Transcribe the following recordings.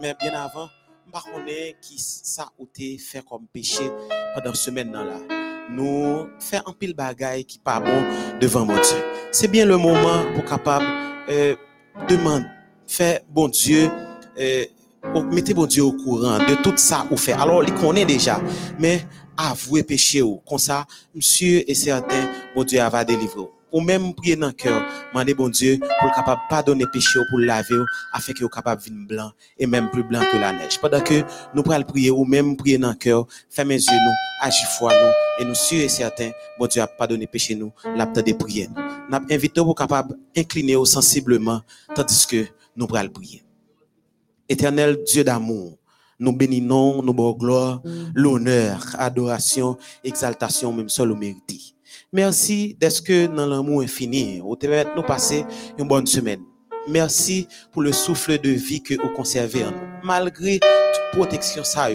Mais bien avant, je ne qui ça été fait comme péché pendant ce semaine là. Nous faire un pile bagaille qui pas bon devant mon Dieu. C'est bien le moment pour capable euh, demander, faire bon Dieu, euh, mettez bon Dieu au courant de tout ça ou fait. Alors, il connaît déjà, mais avouez péché ou comme ça, monsieur est certain, bon Dieu va délivrer ou même prier dans le cœur, demander bon Dieu pour capable pardonner péché pour laver afin que vous capable venir blanc et même plus blanc que la neige. Pendant que nous pourrons prier ou même prier dans le cœur, fermez les yeux nous, agir foi nous et nous sûrs et certains, bon Dieu a pardonné péché nous, l'apte de prier nous. Invitons pour capable incliner sensiblement tandis que nous pourrons prier. Éternel Dieu d'amour, nous bénissons, nous bon gloire, l'honneur, adoration, exaltation, même seul au mérite. Merci d'être que dans l'amour infini, vous nous passer une bonne semaine. Merci pour le souffle de vie que vous conservez en nous. Malgré toute protection, ça,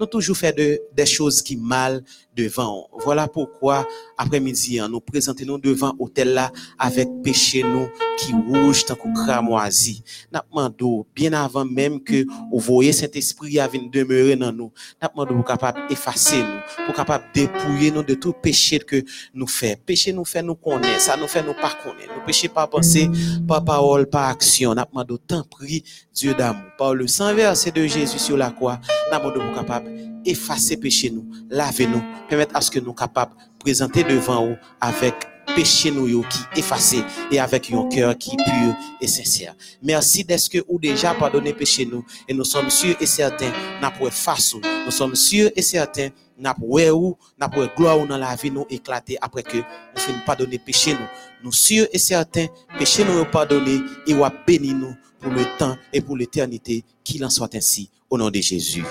nous toujours fait de, des choses qui mal devant. Voilà pourquoi, après-midi, hein, nous présentons devant hôtel là avec péché nous qui rouge tant que cramoisi. Nous bien avant même que vous voyez cet esprit à demeurer dans nous. Nous pour capable effacer nous, pour capable dépouiller nous de tout péché que nous fait. Péché nous fait nous connaître, ça nous fait nous pas connaître. Nous péché pas penser, pas parole, pas action. Nous demandons tant prix Dieu d'amour. Par le sang versé de Jésus sur la croix, nous pour capable effacer péché nous, laver nous, permettre à ce que nous capables de présenter devant vous avec péché nous qui effacé et avec un cœur qui pur et sincère. Merci d'être que ou déjà pardonné péché nous et nous sommes sûrs et certains n'a pour face nous sommes sûrs et certains n'a pour ou n'a pour gloire dans la vie nous éclater après que nous finissons pardonner péché nous. Nous sûrs et certains péché nous pardonné et ou béni nous pour le temps et pour l'éternité qu'il en soit ainsi au nom de Jésus.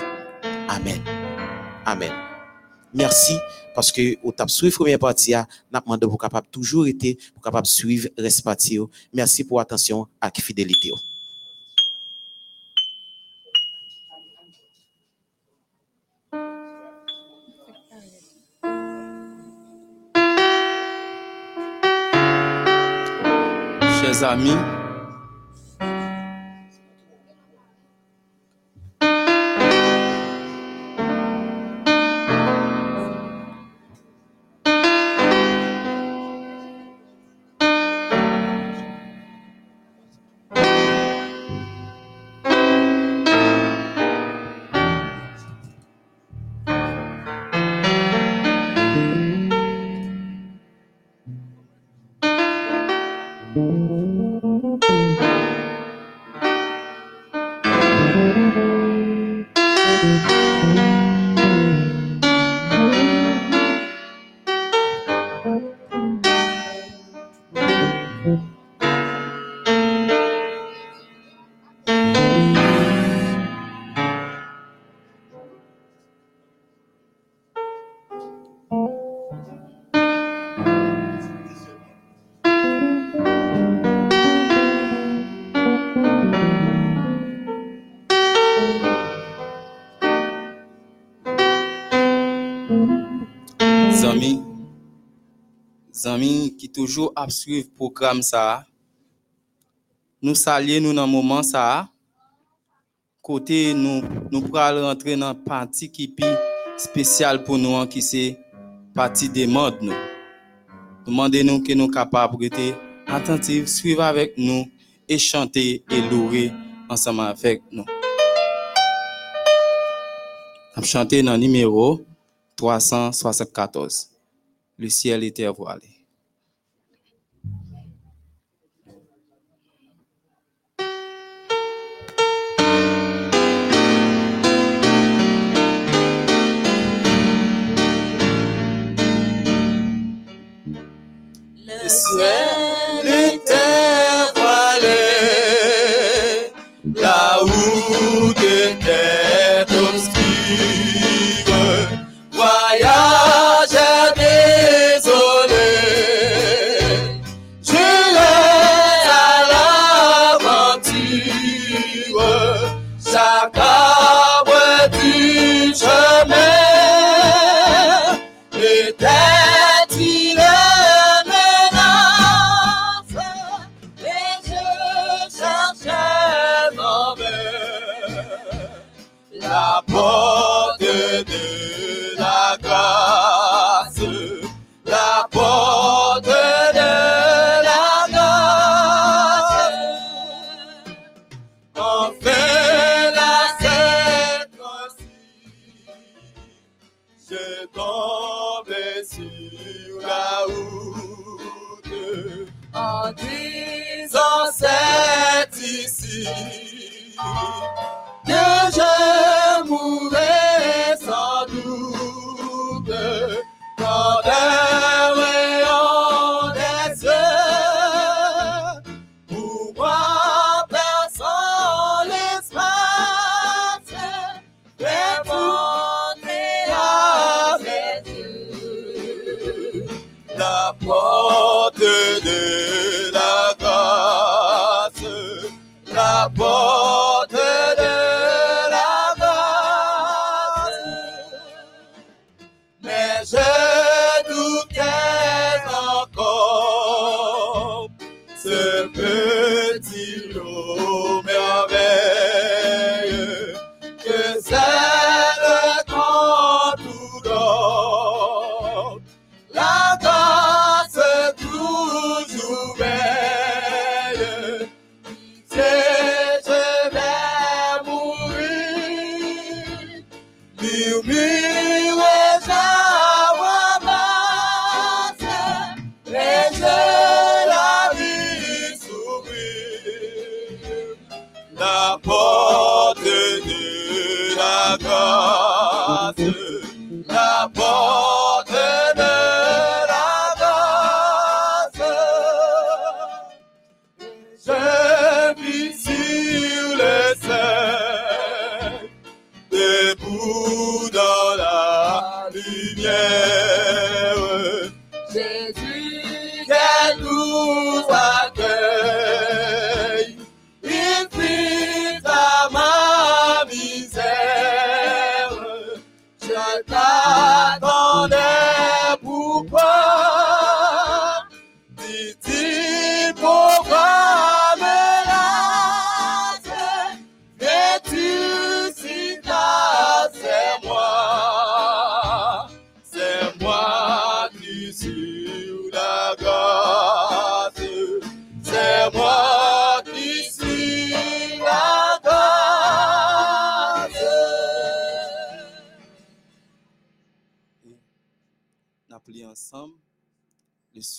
Amen. Amen. Merci parce que au tap suivre première partie n'a demandé pour capable toujours été pour capable suivre reste partie. Merci pour attention et fidélité. Chers amis, zami ki toujou ap suiv program sa. Nou salye nou nan mouman sa. Kote nou, nou pral rentre nan panti ki pi spesyal pou nou an ki se pati demande nou. Nou mande nou ke nou kapab rete atentiv, suiv avèk nou, e chante, e loure ansama avèk nou. Am chante nan nimero 374. Le ciel était voilé.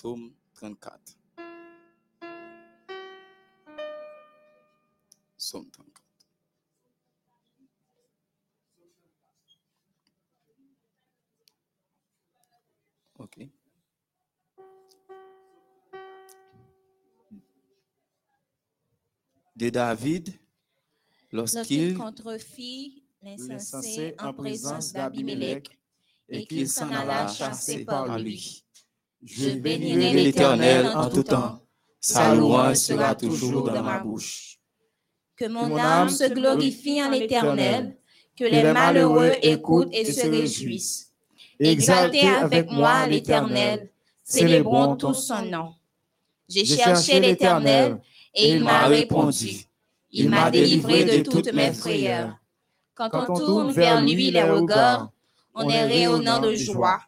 Psaume 34. Psaume 34. Ok. De David, Lorsqu'il contrefit l'insensé en en présence d'Abimelech, et qu'il s'en alla chasser par lui. Je bénirai l'Éternel en tout temps. Sa louange sera toujours dans ma bouche. Que mon âme se glorifie en l'Éternel, que les malheureux écoutent et écoutent se et se réjouissent. Exaltez avec moi l'Éternel, célébrons tous son nom. J'ai cherché l'Éternel et il m'a répondu. Il m'a délivré de toutes mes frayeurs. Quand on tourne vers lui les regards, on est rayonnant de joie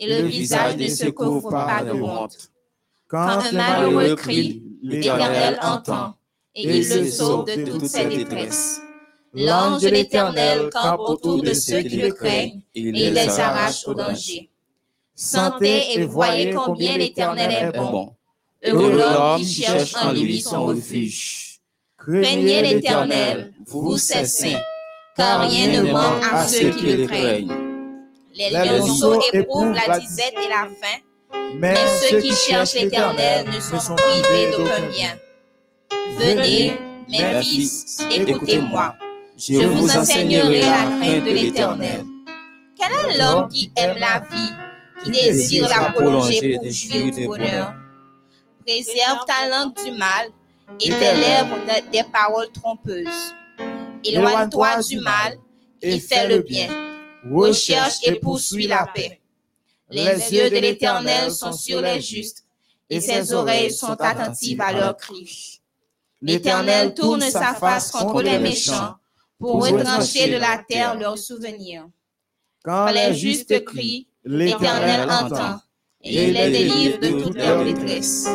et le visage ne se couvre pas de honte. Quand un malheureux crie, l'Éternel entend et il le sauve de toutes ses détresses. L'ange de l'Éternel campe autour de ceux qui le craignent et il les arrache au danger. Sentez et voyez combien l'Éternel est bon. Heureux l'homme qui cherche en lui son refuge. Craignez l'Éternel, vous ses saints, car rien ne manque à ceux qui le craignent. Les lionceaux éprouvent la disette et la faim, mais ceux qui cherchent l'Éternel ne sont privés d'aucun bien. Venez, mes fils, écoutez-moi. Je vous enseignerai la crainte de l'Éternel. Quel est l'homme qui aime la vie, qui désire la prolonger pour jouir du bonheur? Préserve ta langue du mal et tes lèvres de- des paroles trompeuses. Éloigne-toi du mal et fais le bien. Recherche et poursuis la paix. Les yeux de l'Éternel sont sur les justes et ses oreilles sont attentives à leurs cris. L'Éternel tourne sa face contre les méchants pour retrancher de la terre leurs souvenirs. Quand les justes crient, l'Éternel entend et il les délivre de toute leur détresse.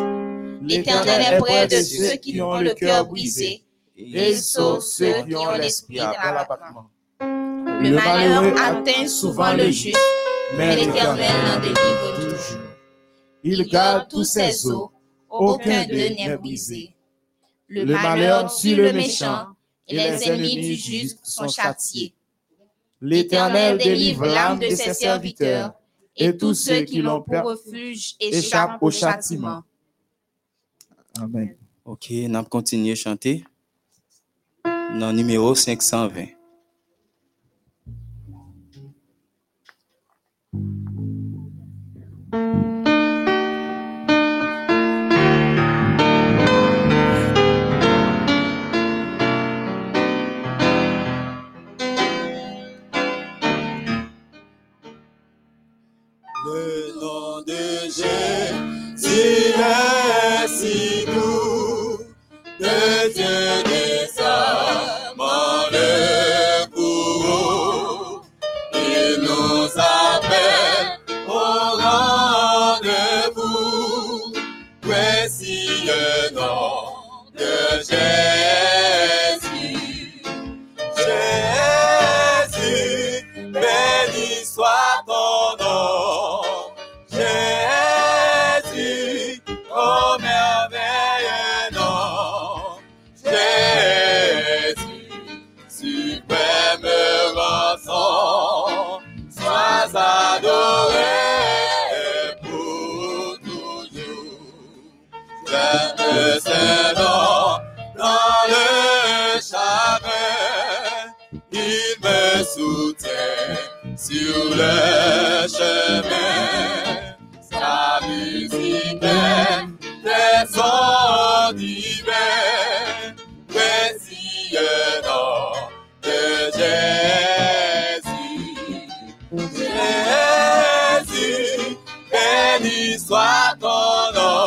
L'Éternel est près de ceux qui ont le cœur brisé et il sauve ceux qui ont l'esprit dans l'abattement. Le malheur atteint souvent le juste, mais l'Éternel l'en délivre toujours. Il garde tous ses os, aucun d'eux n'est brisé. Le malheur tue le méchant, et les ennemis du juste sont châtiés. L'Éternel délivre l'âme de ses serviteurs, et tous ceux qui l'ont pour refuge échappent au châtiment. Amen. Ok, on a continué à chanter. Dans le numéro 520. Le chemin. Sa musique des sons divins, précieux nom de Jésus. Jésus, béni soit ton nom.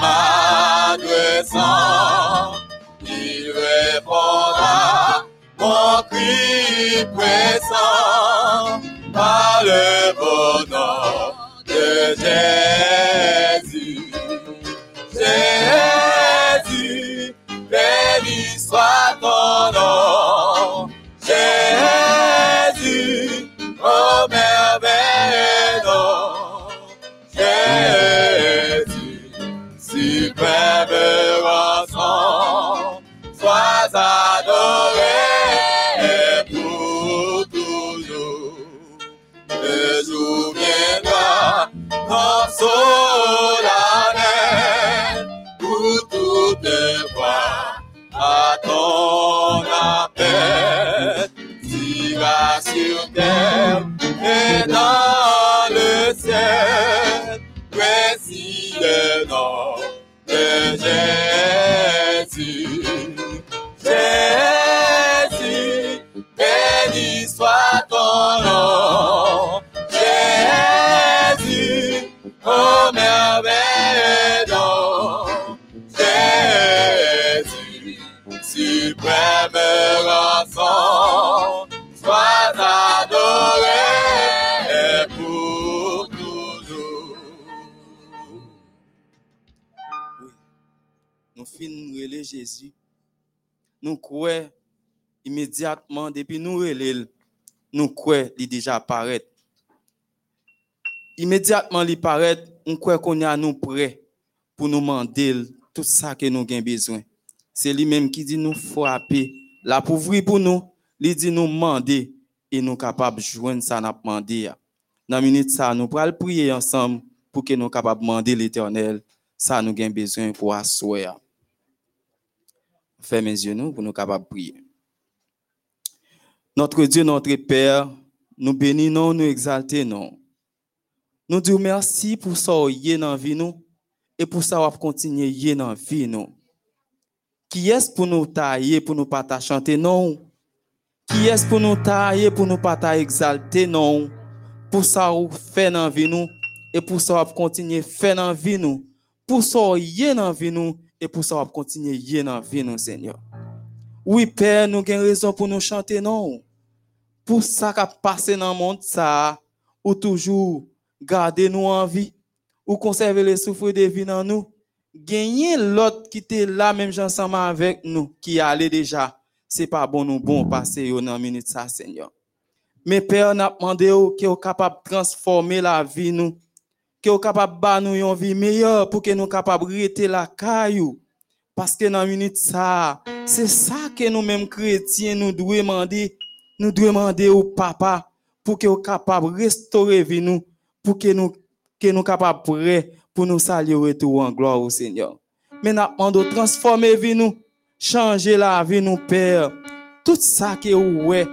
M'adressant, il répondra mon cri pressant par le nom de Jésus. Jésus, béni soit ton nom. Jésus, oh merveilleux sur terre et dans le ciel. Voici le nom de Jésus. Jésus, béni soit ton nom. Jésus, oh merveilleux nom. Jésus, suprême Jésus. Nous croyons immédiatement, depuis nous nous croyons déjà apparaît. Immédiatement, on croit qu'on est à nous pour nous demander tout ça que nous avons besoin. C'est lui-même qui dit nous frapper, la pauvreté pour nous, il dit nous demander et nous capables de joindre ça n'a demandé. Dans minute nous pourrons prier ensemble pour que nous capables de demander l'éternel, ça nous avons besoin pour asseoir. Fermez yeux nous pour nous capables de prier. Notre Dieu, notre Père, nous bénissons, nous exaltons. Nous disons merci pour ça qui est dans vie nous et pour ça va continuer dans la vie nous. Qui est-ce pour nous tailler, pour nous pas chanter non? Qui est-ce pour nous tailler, pour nous pas exalter non? Pour ça on fait dans la vie nous et pour ça va continuer faire dans la vie nous. Pour ça qui est dans vie nous E pou sa wap kontinye ye nan vi nou, Senyor. Oui, Père, nou gen rezon pou nou chante nou. Pou sa ka pase nan moun sa, ou toujou gade nou an vi, ou konserve le soufou de vi nan nou. Genye lot ki te la menm jansama avek nou, ki ale deja. Se pa bon nou bon pase yo nan minute sa, Senyor. Me Père, nap mande yo ki yo kapap transforme la vi nou, que vous capable de nous une vie meilleure pour que nous capable rester la caillou. Parce que dans minute ça, c'est ça que nous-mêmes chrétiens nous devons demander. Nous devons demander au papa pour que vous capable restaurer vie nous pour que nous que nous capables prêts pour nous saluer retour en gloire au Seigneur. Mais nous demandons de transformer vie nous, changer la vie nous Père. Tout ça que ouais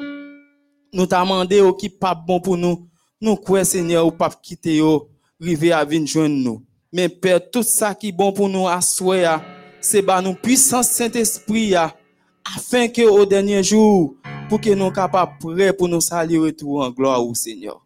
nous t'a demandé qui pas bon pour nous. Nous croyons Seigneur ou pas quitter yo, river à venir nous. Mais Père, tout ça qui est bon pour nous à c'est bah nous puissance Saint-Esprit afin que au dernier jour pour que nous capables prêts pour nous saluer retour en gloire au Seigneur.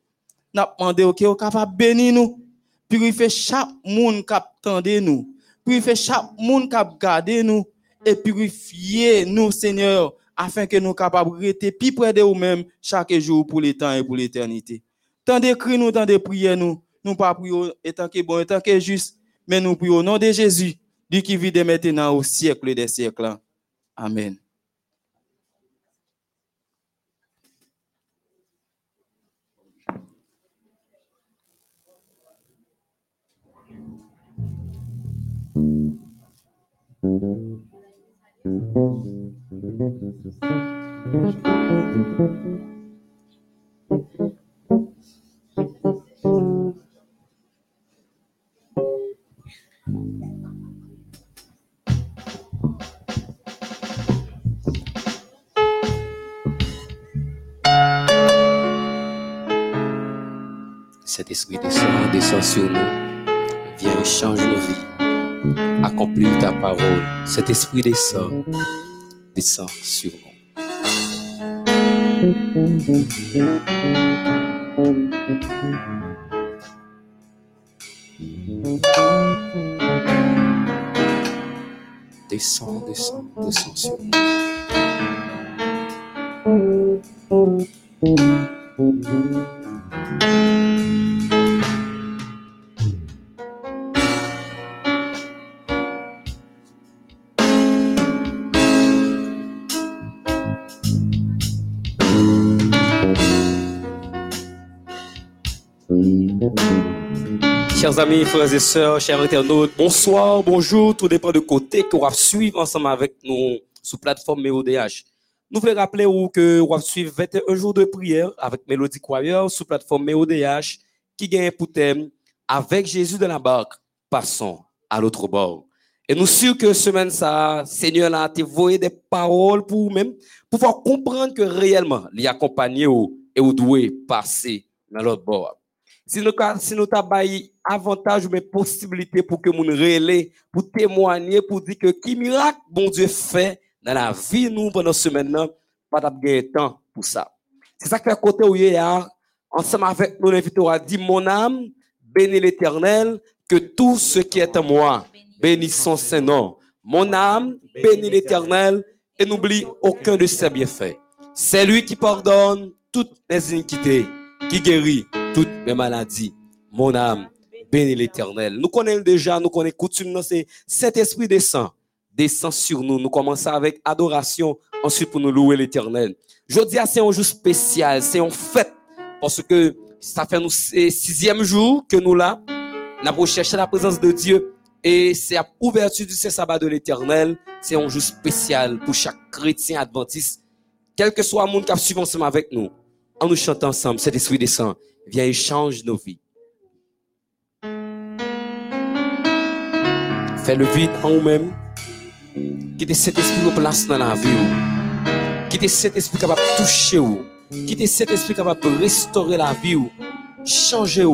N'a demandé OK au capable bénir nous. Purifier chaque monde qui attendait nous. Purifier chaque monde qui garder nous. Et purifier nous Seigneur afin que nous capables rester plus près de nous-mêmes chaque jour pour le temps et pour l'éternité. Tant de cris nous tant de prières nous nous pas prions étant que bon étant que juste mais nous prions au nom de Jésus lui qui vit de maintenant au siècle des siècles. Amen Cet esprit descend, descend sur nous. Viens change nos vies. Accomplis ta parole. Cet esprit descend, descend sur nous. Descend, descend, descend sur nous. Amis, frères et sœurs, chers internautes, bonsoir, bonjour, tout dépend de côté que vous suivre ensemble avec nous sur plateforme MEODH. Nous voulons rappeler que vous suivre 21 jours de prière avec Mélodie Choir sur plateforme MEODH qui gagne pour thème avec Jésus dans la barque, passons à l'autre bord. Et nous sûrs que semaine ça, Seigneur a voyé des paroles pour vous-même, pouvoir comprendre que réellement, les accompagner et vous devez passer dans l'autre bord. Si nous, si avantage ou mais possibilité pour que nous relais, pour témoigner, pour dire que qui miracle bon Dieu fait dans la vie nous pendant ce semaine, pas de temps pour ça. C'est ça que fait côté où il y a, ensemble avec nous, l'invité à dire mon âme, bénis l'éternel, que tout ce qui est en moi, bénisse son Saint-Nom. Mon âme, bénis l'éternel, et n'oublie aucun de ses bienfaits. C'est lui qui pardonne toutes les iniquités, qui guérit toutes mes maladies. Mon âme, bénis l'éternel. Nous connaissons déjà, nous connaissons coutume, c'est cet esprit descend, descend sur nous. Nous commençons avec adoration, ensuite pour nous louer l'éternel. Je dis, c'est un jour spécial, c'est en fête, parce que ça fait nous sixième jour que nous là, nous cherché la présence de Dieu. Et c'est à ouverture du sabbat de l'éternel. C'est un jour spécial pour chaque chrétien adventiste. Quel que soit le monde qui a suivi ensemble avec nous. En nous chantant ensemble, cet esprit descend. Viens et change nos vies. Fais le vide en nous-mêmes. Quittez cet esprit nous place dans la vie. Quittez cet esprit capable de toucher ou. Quittez cet esprit capable de restaurer la vie. Changer.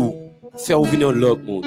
Faire venir l'autre monde.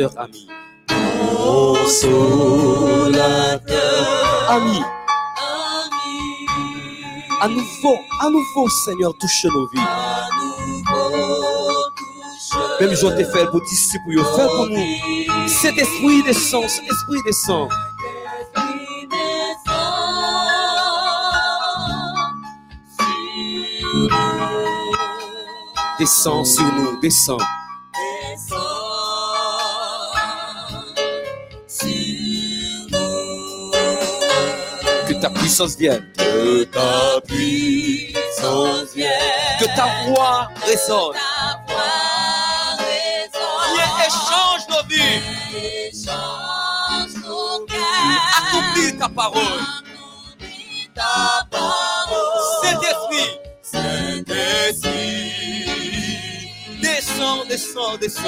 Consolateur ami. Consolateur. Ami. À nouveau, à nouveau, Seigneur, touche nos vies. Même je t'ai fait pour disciples, yo, fais pour nous. Cet esprit descend, cet esprit descend. Descend sur nous, Que ta puissance vienne. Que ta puissance vienne. Que ta voix résonne. Viens échange nos vies. Accomplis ta parole. Saint-Esprit, Saint-Esprit. descend, descend, descend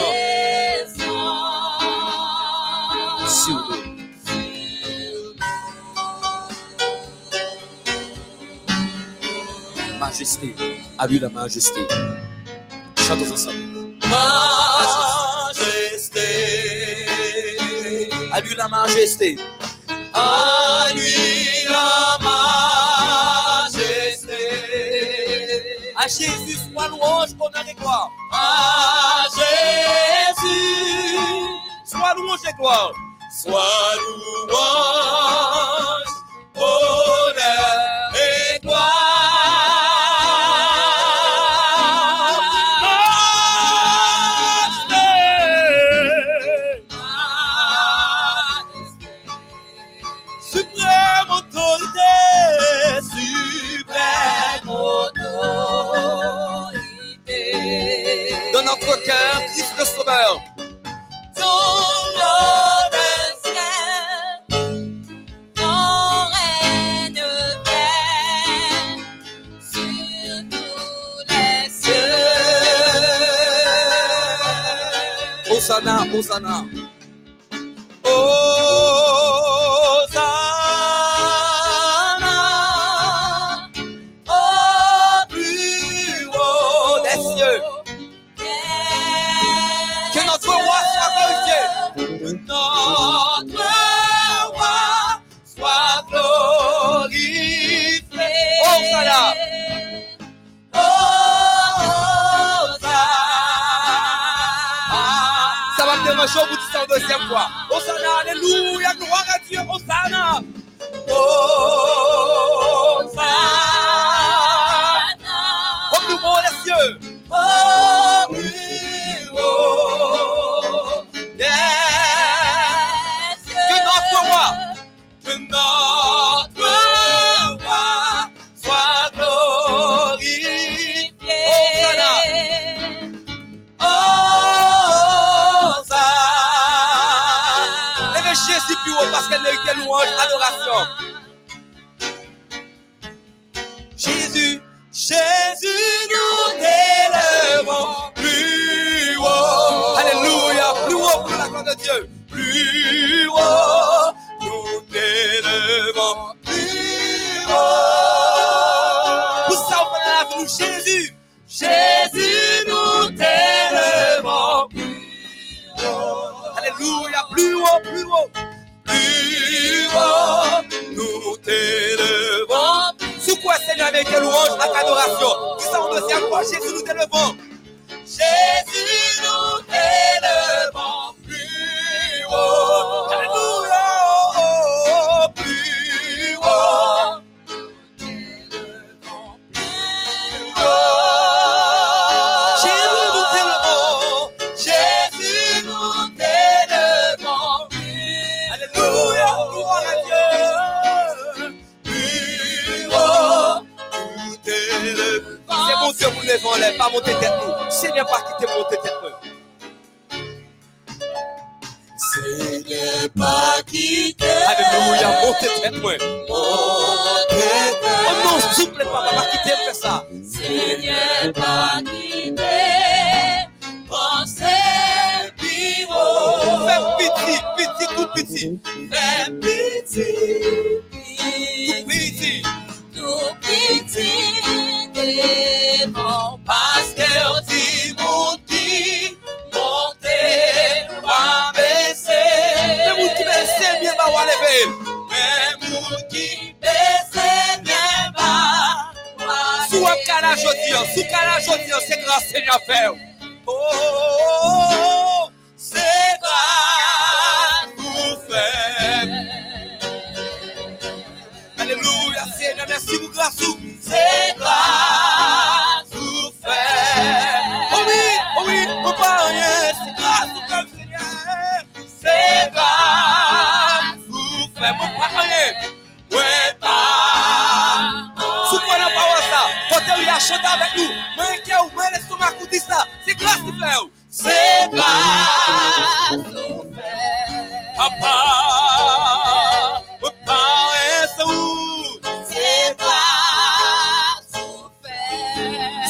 sur nous. Majesté, à lui la majesté. Chantons ensemble. Majesté. À lui la majesté. À lui la majesté. À Jésus soit louange, honneur et gloire. À Jésus. Soit louange et gloire. Sois louange, cieux. Hosanna, Hosanna. Hosanna Hosanna, Alléluia, gloire à. Hosanna. Oh, louange, avec adoration. Tout ça, en deuxième fois, Jésus, nous t'élevons. Lever en l'air, pas monter tête nous. Seigneur, pas quitter monter tête nous. Seigneur, pas quitter Alléluia, montez tête moi. mon tête. Oh non, s'il vous plaît, papa, pas quitter faire ça. Seigneur, petit, petit, tout da Senha a ouvert l'estomac pour dire ça, c'est grâce qui fait. C'est grâce pour faire. Papa, mon pas c'est où? C'est grâce pour faire.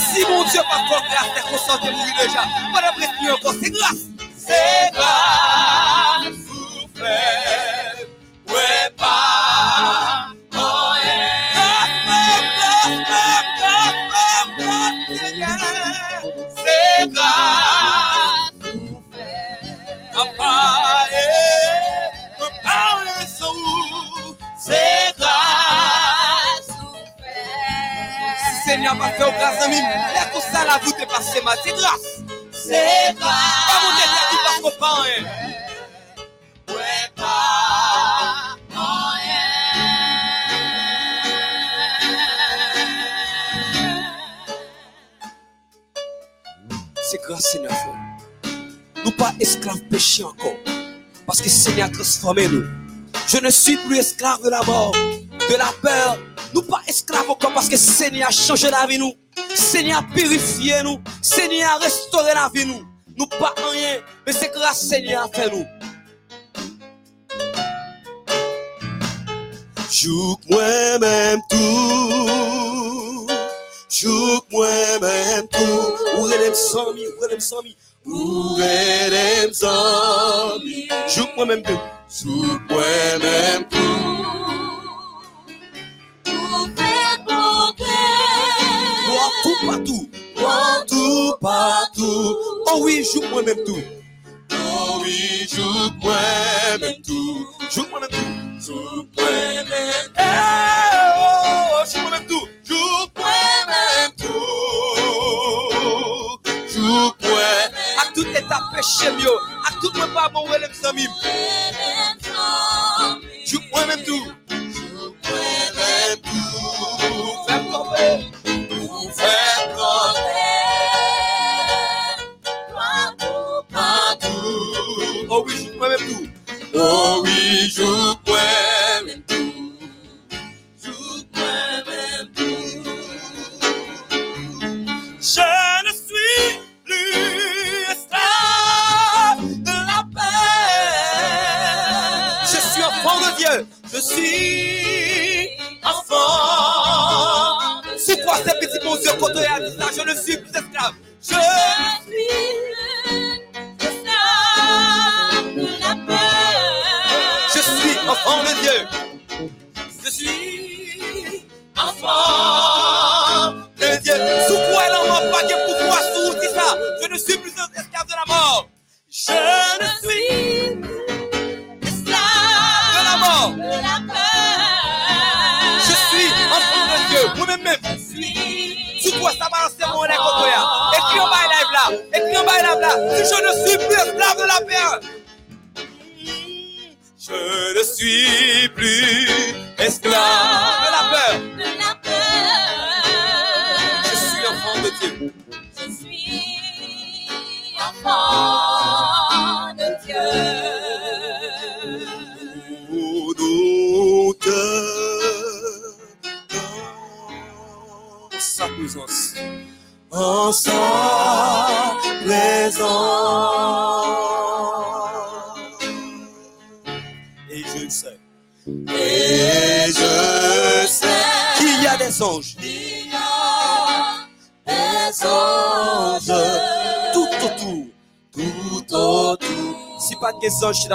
Je ne suis plus esclave de la mort, de la peur. Nous pas esclaves encore parce que Seigneur a changé la vie nous. Seigneur a purifié nous. Seigneur a restauré la vie nous. Nous pas rien, mais c'est grâce Seigneur a fait nous. Jouk moi-même tout. Jouk moi-même tout. Sans mi, ou relève sans mi. Ou redem zami. Joue moi-même tout. Jouk moi-même tout. Pour faire mon cœur. Gloire tout partout. Tout partout. Oh oui, joue moi-même tout. Oh oui, jouk moi-même tout. Joue moi-même tout. Jouk moi-même Eh, oh, joue moi-même tout. Jouk moi-même tout. Jouk moi-même À tout état péché mieux. tout mwen pa bon wè lèm samim. Choup mwen mèm tou.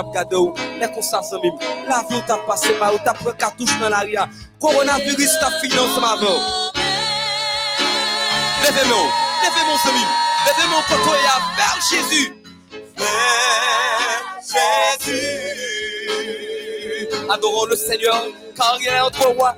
Pas de anges qui n'a pas ou. La mal, ou t'as pris cartouche dans l'arrière. Coronavirus, t'as fini ensemble avant. Levez-moi, levez-moi, Sami. Levez-moi, quand il y a vers Jésus. Vers Jésus. Adorons le Seigneur, car il est notre roi,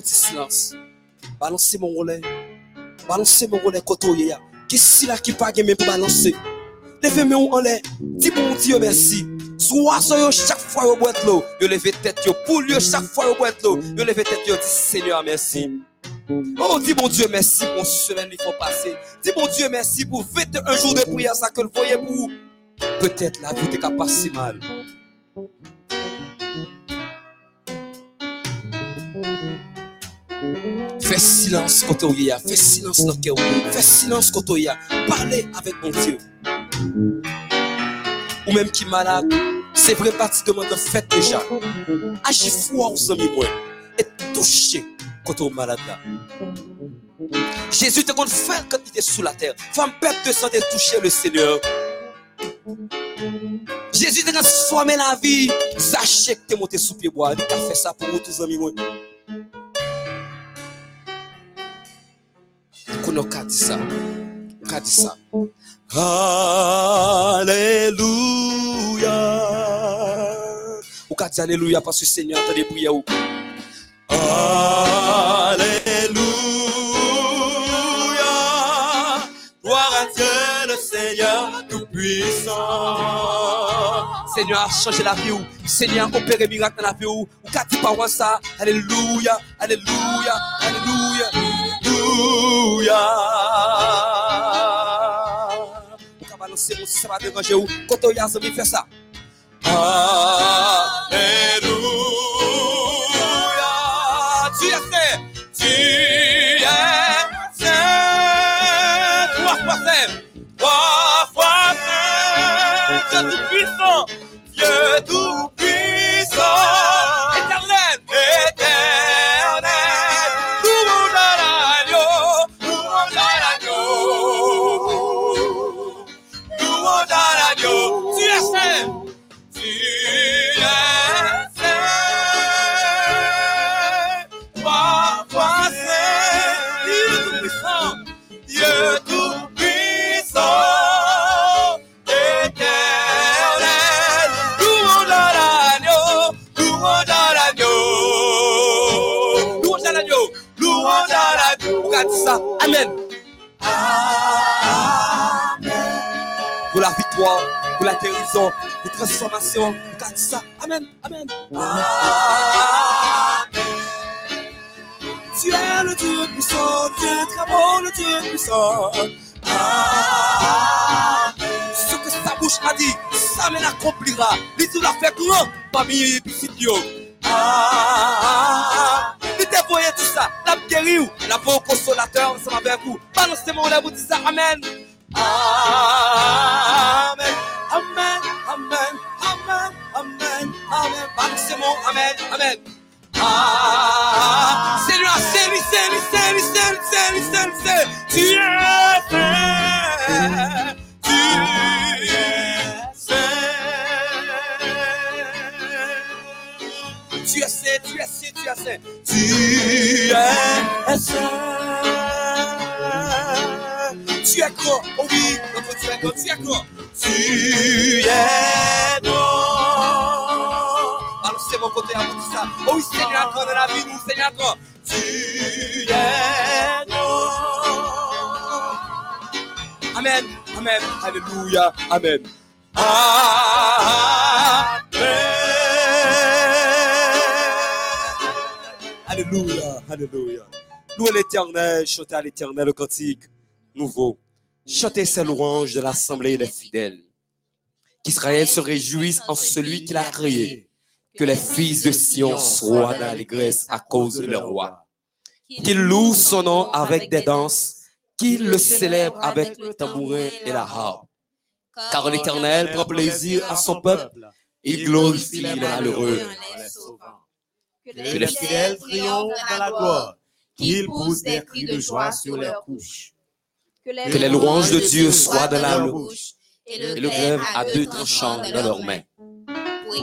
petit silence. Balancez mon relais. Balancez mon relais côté a. Qu'est-ce là qui pas gagné pour balancer? Levez-moi en l'air. Dis bon Dieu merci. Soit ça yo chaque fois au boîte l'eau. Yo levez tête yo chaque fois au boîte l'eau. Yo levez tête yo dis Seigneur merci. Oh, dis mon Dieu merci pour semaine il faut passer. Dis mon Dieu merci pour 21 jours de prière ça que le voyez pour. Peut-être la vie t'est qu'à passer mal. Fais silence quand on y. Fais silence dans. Fais silence quand a. Parlez avec mon Dieu. Ou même qui est malade. C'est vrai, parti demande de fête déjà. Agis foi aux amis, moi. Et touché quand est malade. Jésus te compte quand il était sous la terre. Femme peuple de santé toucher le Seigneur. Jésus te transformé la vie. Sachez que tu es monté sous pied bois. Il fait ça pour vous amis, moi. Qu'on a dit ça. Qu'a dit ça. Alléluia. Ou qu'a dit Alléluia parce que Seigneur prières. ou- Alléluia. Gloire à Dieu le Seigneur Tout-Puissant. Seigneur a changé la vie ou Seigneur a opéré miracle dans la vie ou ou qu'a dit par moi ça Alléluia, Alléluia, Alléluia, Alléluia. Ou qu'a balancer mon si ça va déranger ou quand on pour la guérison, pour la transformation, regarde ça, Amen, Amen. Tu es le Dieu puissant, es très bon, le Dieu puissant. Ce que sa bouche a dit, ça me l'accomplira. Te l'a fait grand parmi les t'a voyé tout ça, la guérir, la consolateur ensemble avec vous. Balancez-moi l'air, vous dites ça. Amen. Amen. Amen. Amen. Amen. Amen. Amen. Maksimum amen. Amen. Ah, Seigneur, ah, servi, servi, servi, servi, servi, servi, servi. Tu es tu es fait. Tu es saint, tu es saint, tu es saint. Tu es quoi? Oh oui, notre Dieu est quoi? Tu es quoi? Tu es bon. Alors c'est mon côté à vous ça. Oh oui, Seigneur, encore dans la vie, nous, Seigneur, encore. Tu es bon. Amen, Amen, Alléluia, Amen. Amen. Alléluia, Alléluia. Louez l'éternel, chantez à l'éternel le cantique nouveau. Chantez ses louanges de l'assemblée des fidèles. Qu'Israël se réjouisse en celui qu'il a créé. Que les fils de Sion soient dans l'allégresse à cause de leur roi. Qu'il loue son nom avec des danses. Qu'il le célèbre avec le tambourin et la harpe. Car l'Éternel prend plaisir à son peuple. Il glorifie les malheureux. Que les fidèles triomphent dans la gloire. Qu'ils poussent des cris de joie sur leurs couches. Que les louanges de Dieu soient dans la bouche et le glaive à deux tranchants dans leurs mains.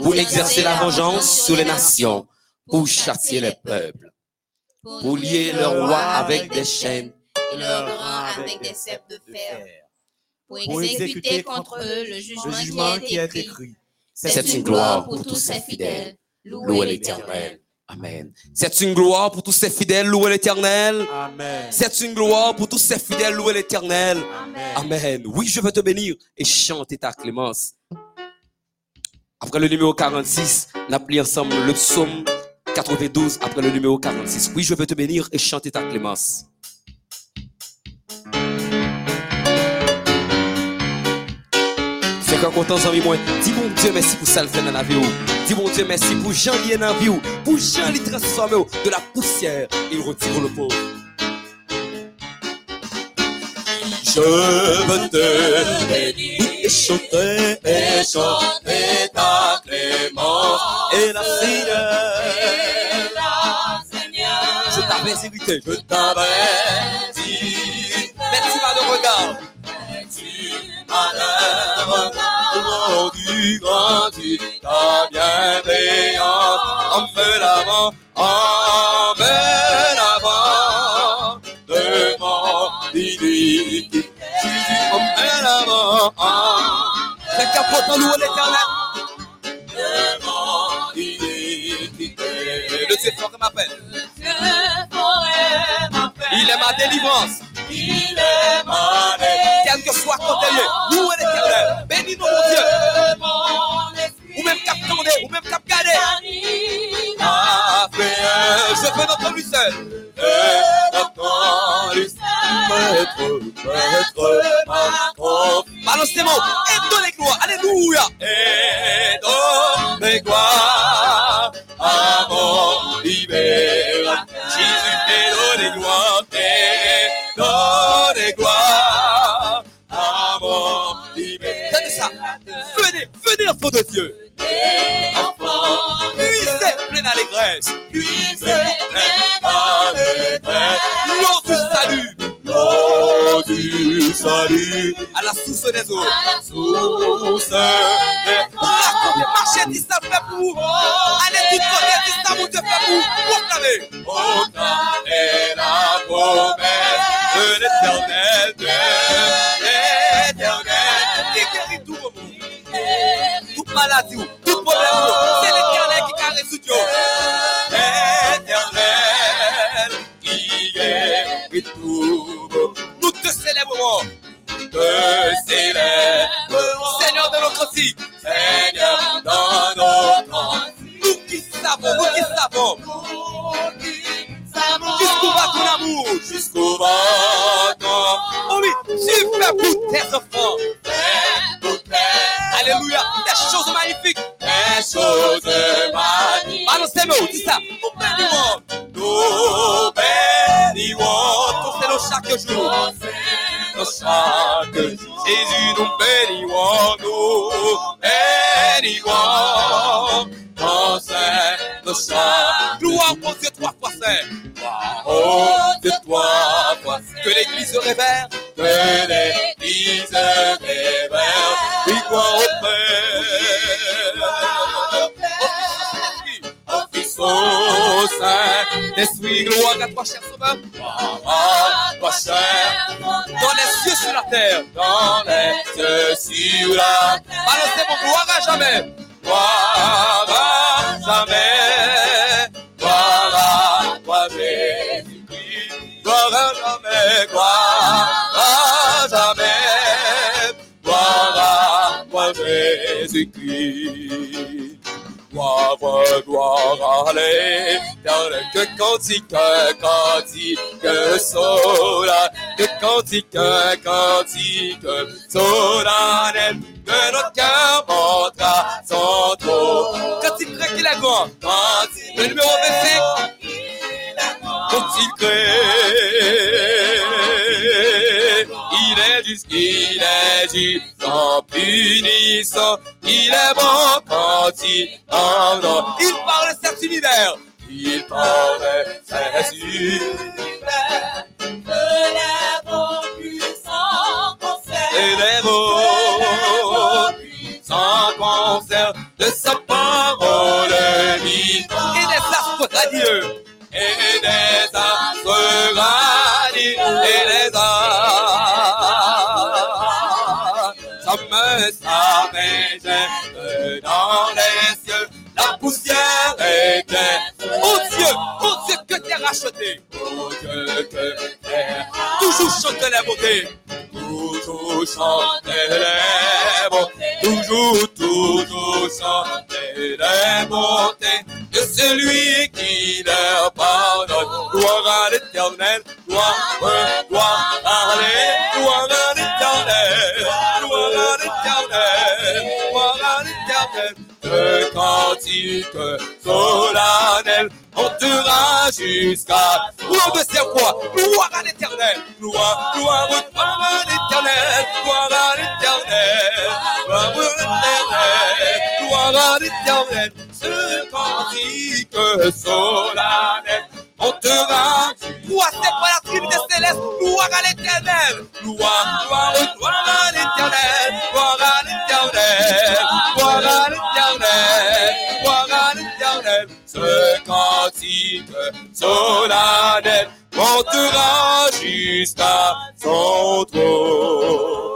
Pour exercer la vengeance sur les nations, pour châtier les peuples, pour lier leurs rois avec des chaînes et leurs grands avec des ceps de fer. Pour exécuter contre eux le jugement qui est écrit. C'est une gloire pour tous ses fidèles. Louez l'Éternel. Amen. C'est une gloire pour tous ses fidèles. Louez l'Éternel. Amen. C'est une gloire pour tous ses fidèles. Louez l'Éternel. Amen. Amen. Oui, je veux te bénir et chanter ta clémence. Après le numéro 46, on appelé ensemble le psaume 92 après le numéro 46. Oui, je veux te bénir et chanter ta clémence. C'est quand content, amis, moi. Dis bon Dieu, merci pour ça le fait dans la vie. Dis bon Dieu, merci pour Jean lié dans vie. Pour Jean li transforme de la poussière. Il retire le pauvre. Je veux te bénir et chanter et chanter ta clémence et la Seigneur. Je t'avais invité, je t'avais dit. Mais tu m'as de regard tu grandis, ta bienveillance emmène avant, emmène avant de mon. Jésus emmène avant, c'est qu'à pourtant louer l'éternel. Le Dieu m'appelle. Il est ma délivrance. Il est ma délivrance. Caféens, je fais notre Lucelle. Et notre Maître, maître, maître. Balancez les mots et donnez gloire. Alléluia. Et donnez gloire à mon. Jésus, et donnez gloire. Et donnez. Venez, enfant de Dieu. Venez, enfant pleine allégresse. Pleine allégresse. L'eau du salut. Du salut. À la source des eaux. À la source des eaux. Oh, Allez, mon Dieu. Proclamez. Proclamez la. maladi ou, tout problem ou, se l'Eternel ki ka resout yo. Toi, cher Sauveur. Cher. Dans les cieux sur la terre. Dans les cieux sur la terre. Balancez mon gloire à jamais. Gloire à jamais. Gloire à toi, Jésus-Christ. Gloire à jamais. Gloire à jamais. Gloire à toi, Jésus-Christ. Gloire, gloire que c'est pas la trinité céleste, gloire à l'éternel, gloire, gloire, gloire à l'éternel, gloire à l'éternel, gloire à l'éternel, gloire à l'éternel, ce cantique solennel montera jusqu'à son trône.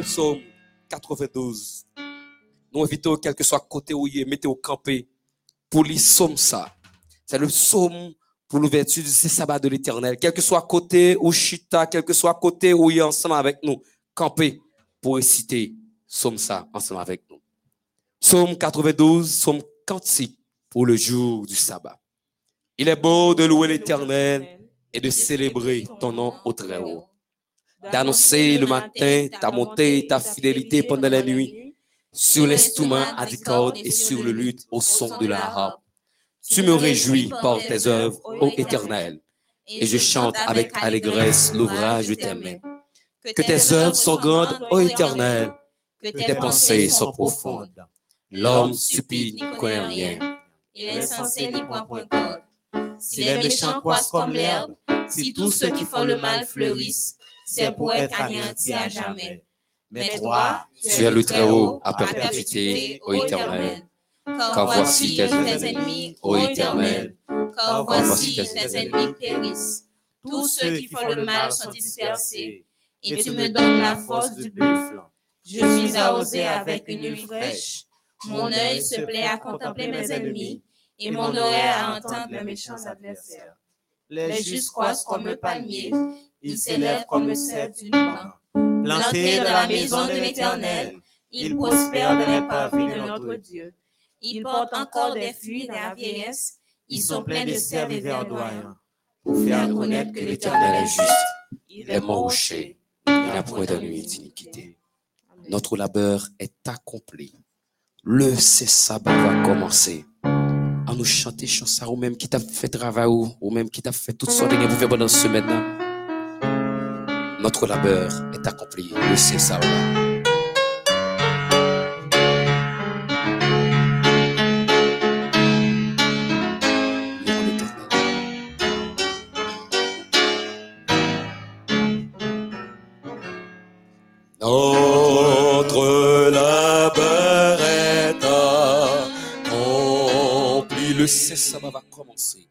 Psaume 92. Nous invitons, quel que soit côté où il est, mettez au campé pour lire psaume ça. C'est le psaume pour l'ouverture du sabbat de l'éternel. Quel que soit côté ou chita, quel que soit côté où il est ensemble avec nous, campé pour réciter psaume ça ensemble avec nous. Psaume 92, psaume cantique pour le jour du sabbat. Il est beau de louer l'éternel et de célébrer ton nom au très haut. D'annoncer le matin ta montée, ta fidélité pendant la nuit, sur l'instrument à des et sur le luth au son de la harpe. Tu me réjouis par tes œuvres, ô éternel, et je chante avec allégresse l'ouvrage de tes mains. Que tes œuvres sont grandes, ô éternel, que tes pensées sont profondes. L'homme stupide n'y connaît rien. Il est censé n'y point point. Si les méchants croissent comme l'herbe, si tous ceux qui font le mal fleurissent, c'est pour être anéantis à jamais. Mais toi, Tu es le Très-Haut à perpétuité, ô éternel. Car voici tes ennemis, ô éternel. Car voici tes ennemis périssent. Tous ceux qui font le mal sont dispersés. Et tu me donnes la force du buffle. Je suis arrosé avec une nuit fraîche. Mon œil se plaît à contempler mes ennemis et mon oreille à entendre mes méchants adversaires. Les justes croissent comme un palmier, ils s'élèvent comme le cèdre du Liban. Plantés dans la maison de l'Éternel, ils prospèrent dans les pavés de notre Dieu. Ils portent encore des fruits dans la vieillesse, ils sont pleins de sève et verdoyants, pour faire connaître que l'Éternel est juste. Il est rocher, il n'a point de nuit d'iniquité. Notre labeur est accompli. Le sabbat va commencer. En nous chanter chanson ou même qui t'a fait travail ou, même qui t'a fait toutes sortes de choses pour faire pendant ce semaine. Notre labeur est accompli. Le l'Éternel. Notre labeur est accompli. Le ça va commencer.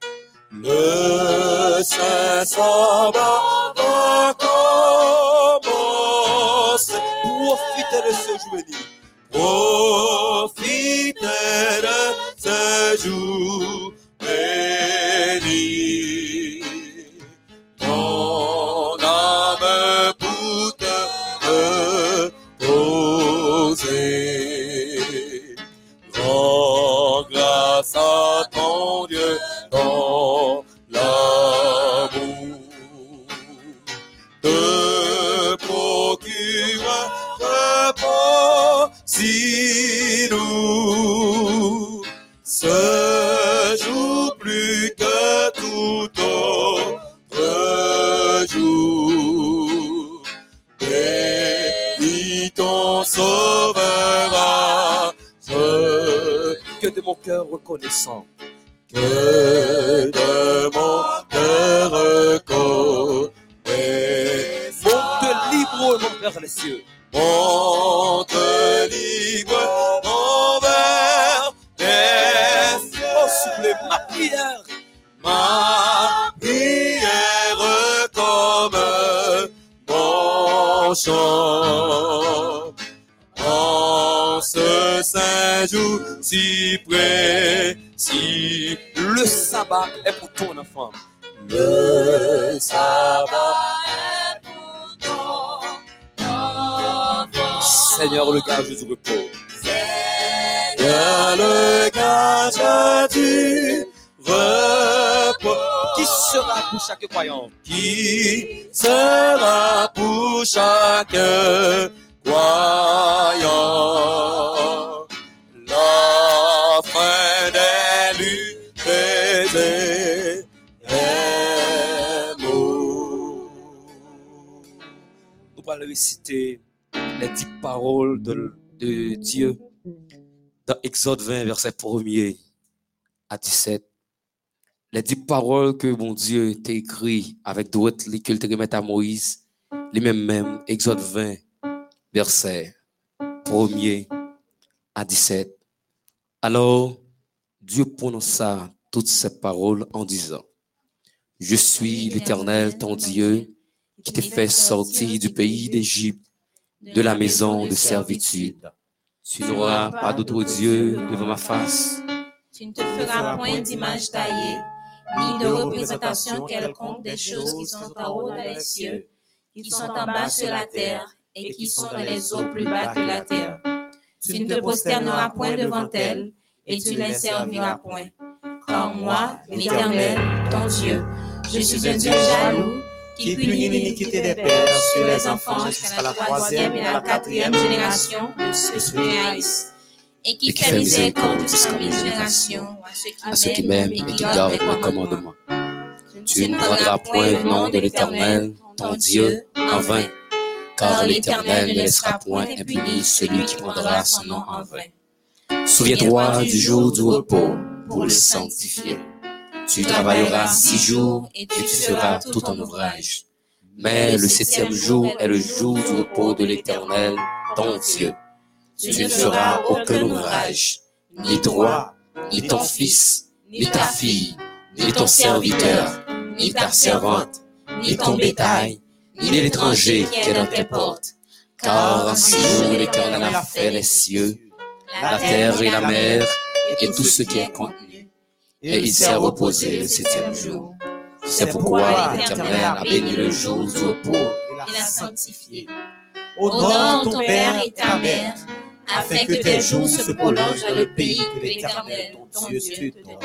Ce Que de mon cœur reconnaissant. que de mon cœur reconnaissant. Monte librement vers les cieux. Gage du repos. Viens le gage du repos. Qui sera pour chaque croyant? Qui sera pour chaque croyant? La fin des luttes et des maux. Nous allons réciter les dix paroles de, Dieu dans Exode 20, verset 1er à 17. Les dix paroles que mon Dieu t'a écrit avec d'autres qu'il te remet à Moïse, les mêmes mêmes, Exode 20, verset 1er à 17. Alors, Dieu prononça toutes ces paroles en disant, Je suis l'Éternel, ton Dieu, qui t'ai fait sortir du pays d'Égypte, de la maison de servitude. Tu n'auras pas d'autre Dieu devant ma face. Tu ne te feras point d'image taillée, ni de représentation quelconque des choses qui sont en haut dans les cieux, qui sont en bas sur la terre, et qui sont dans les eaux plus bas que la terre. Tu ne te prosterneras point devant elles, et tu ne les serviras point. Car moi, l'Éternel, ton Dieu, je suis un Dieu jaloux, qui punit l'iniquité des pères sur les enfants jusqu'à la troisième et la quatrième génération de ceux qui haïssent, et qui fait miséricorde jusqu'à mille générations À ceux qui m'aiment et qui gardent mes commandements. Tu ne prendras point le nom de l'Éternel, ton Dieu, en vain, car l'Éternel ne laissera point impuni celui qui prendra son nom en vain. Souviens-toi du jour du repos pour le sanctifier. Tu travailleras six jours et tu feras tout ton ouvrage. Mais le septième jour est le jour du repos de l'Éternel, ton Dieu. Tu ne feras aucun ouvrage, ni toi, ni ton fils, ni ta fille, ni ton serviteur, ni ta servante, ni ton bétail, ni l'étranger qui est dans tes portes. Car six jours l'Éternel a fait les cieux, la terre et la mer, et tout ce qui est contenu. Et il s'est reposé le septième jour. C'est pourquoi l'Éternel a béni le jour du repos et l'a sanctifié. Honore ton père et ta mère, afin que tes jours se prolongent dans le pays que l'Éternel, ton Dieu, te donne.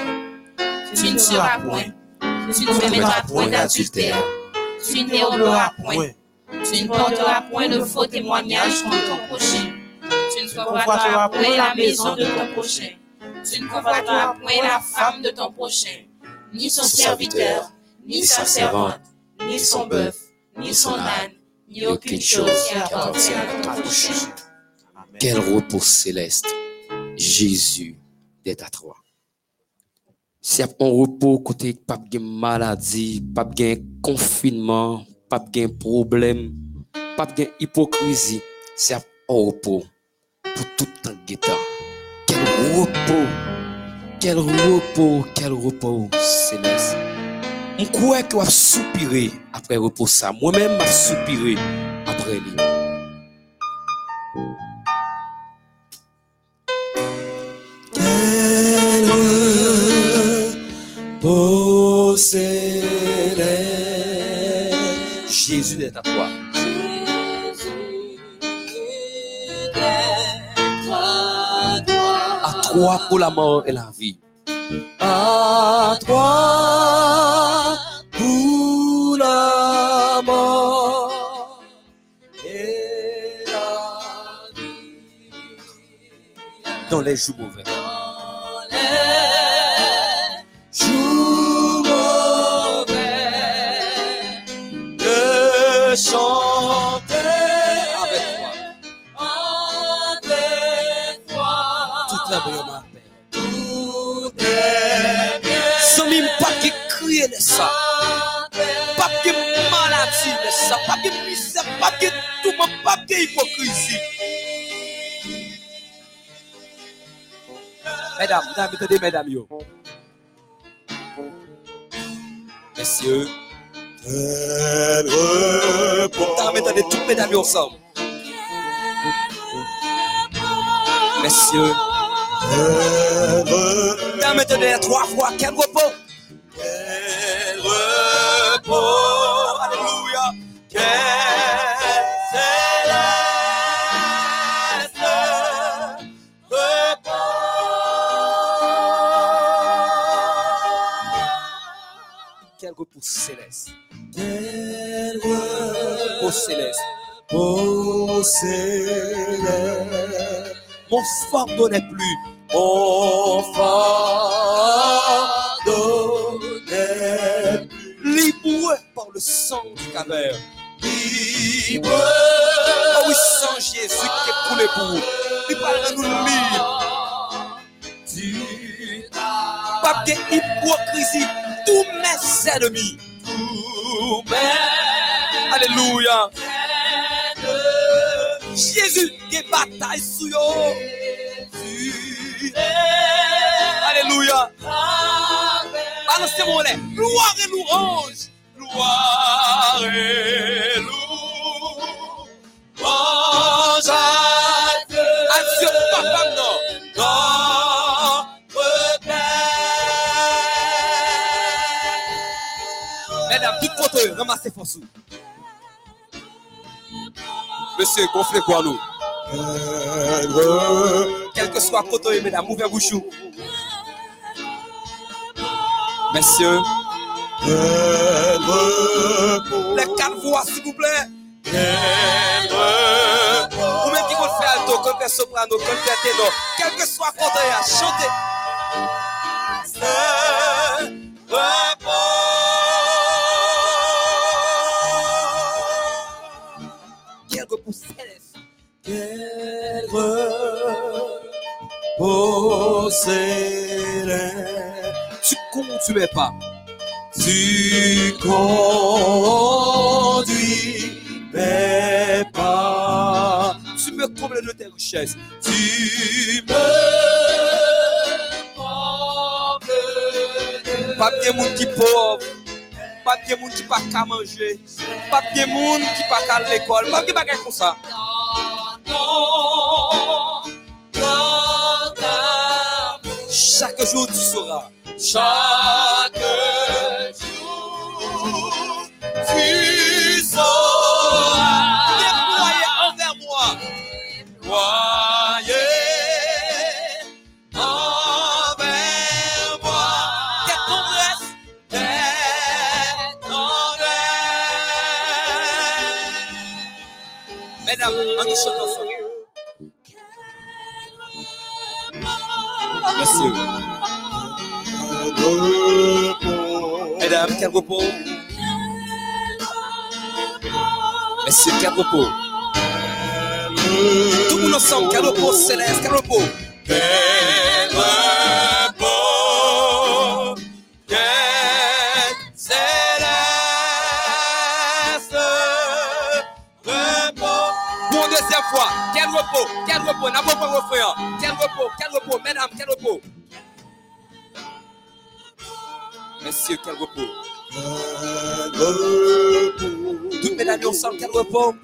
Tu ne seras point, tu ne commettras point d'adultère, tu ne déroberas point, tu ne porteras point de faux témoignages contre ton prochain, tu ne convoiteras point la maison de ton prochain, Tu ne convoiteras point la femme de ton prochain, ni son serviteur, ni sa servante, ni son bœuf, ni son âne, ni aucune chose qui appartient à ton prochain. Quel repos céleste. Jésus est à toi. Si y a un repos côté pas de maladie, pas de confinement, pas de problème, pas de hypocrisie, c'est un repos pour tout un guetta. Repos, quel repos, quel repos céleste. On croit qu'on va soupirer après repos ça. Moi-même, je soupiré après lui. Quel repos céleste. Jésus est à toi. Toi pour la mort et la vie. À toi pour la mort et la vie. Dans les jours mauvais. Jours mauvais. De chanter monde. Pas que hypocrisie. Mesdames, mesdames, attendez, mesdames, yo. Mesdames, attendez, trois fois. Quel repos? Repos. Céleste. Quel repos céleste. Repos céleste. Mon fardeau n'est plus. Mon fardeau n'est plus. Libre par le sang du calvaire. Libre. Oh oui, sang Jésus qui est coulé pour vous. Il parle nous libre. Pas de hypocrisie. Tous mes ennemis. Tous mes. Alléluia. Jésus qui bataille sur yo. Alléluia. Balancez-moi les. Gloire et louange. Gloire et louange à Dieu. À Dieu, papa, non. Mesdames, tout côté, ramassez force. Monsieur, gonflez quoi nous. Quel que soit côté, mesdames, ouvrez bouchou. Messieurs. Les quatre voix, s'il vous plaît. Ou même qui vont faire alto, comme faire soprano, comme faire ténor. Quel que soit côté, chantez. Repos céleste. Tu conduis pas. Tu conduis mes pas. Tu me combles de tes richesses. Tu me combles Pas de monde qui pauvre. Pas de monde qui pas qu'à manger. Pas de monde qui pas qu'à l'école. Pas de pas comme ça. Chaque jour tu sauras. Mesdames, quel repos. Messieurs, quel repos. Tout le monde ensemble, quel repos céleste, quel repos. Quel repos, quel repos. Pour une deuxième fois, quel repos, quel repos, n'a pas le refrain. Quel repos, quel repos, mesdames, quel repos. Messieurs, quel repos. Toutes mesdames ensemble, quel repos.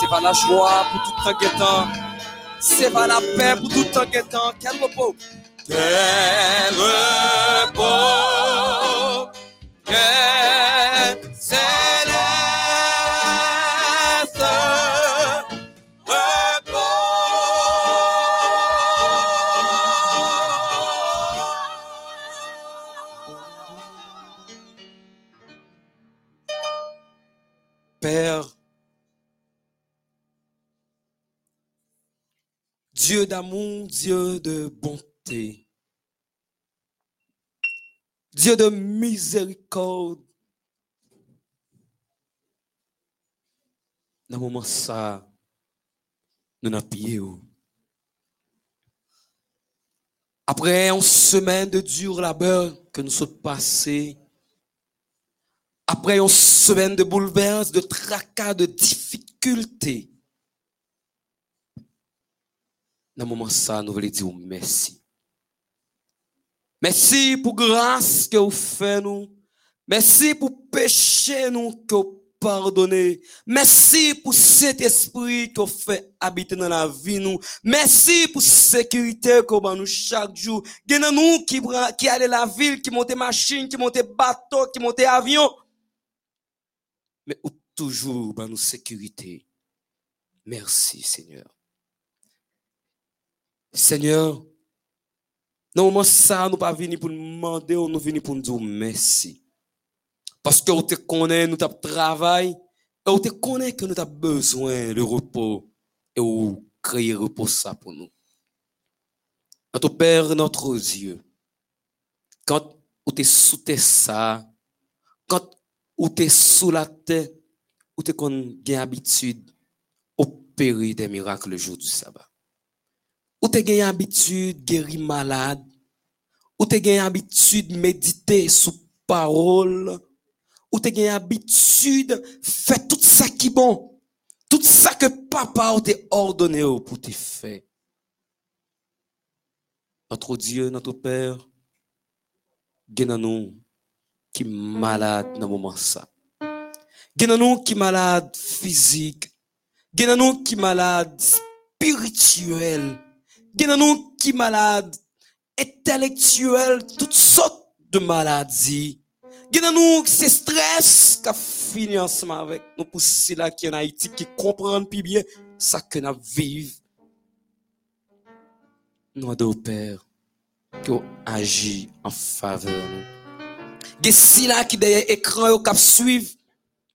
C'est pas la joie pour tout guettant. C'est pas la paix pour tout guettant. Quel repos. Quel repos, quel Dieu d'amour, Dieu de bonté, Dieu de miséricorde, dans moment ça, nous n'avons. Après une semaine de dur labeur que nous sommes passés, après une semaine de bouleverses, de tracas, de difficultés, dans moment ça, nous voulons dire merci. Merci pour grâce que vous faites nous. Merci pour péché nous que vous pardonnez. Merci pour cet esprit que vous fait habiter dans la vie nous. Merci pour sécurité que vous nous chaque jour. A nous qui, qui allait la ville, qui montent machine, qui montent bateau, qui montent avion. Mais ou toujours dans nous sécurité. Merci Seigneur. Seigneur, moment ça, nous pas venir pour nous demander, nous venir pour nous dire merci. Parce que nous te connaît, nous avons travail, et nous te connaît que nous avons besoin de repos, et nous créer repos ça pour nous. Notre Père, notre Dieu, quand vous te sous tes ça, quand vous te sous la terre, vous te qu'on gain habitude opérer des miracles le jour du sabbat. Ou te gen habitude guérir malade? Ou te gen habitude méditer sous parole? Ou te gen habitude faire tout ça qui bon? Tout ça que papa t'a ordonné ou pour te faire? Notre Dieu, notre Père, gen qui malade dans moment ça. Gen qui malade physique. Gen qui malade spirituel. Gen nou qui malade intellectuel, toutes sortes de maladies. Gen nou c'est stress qui a fini ensemble avec nous pour ceux-là qui en Haïti qui comprennent plus bien ça que nous vivons. Nous avons Père qui agit en faveur de nous. Gen si là qui derrière écran yo cap suivre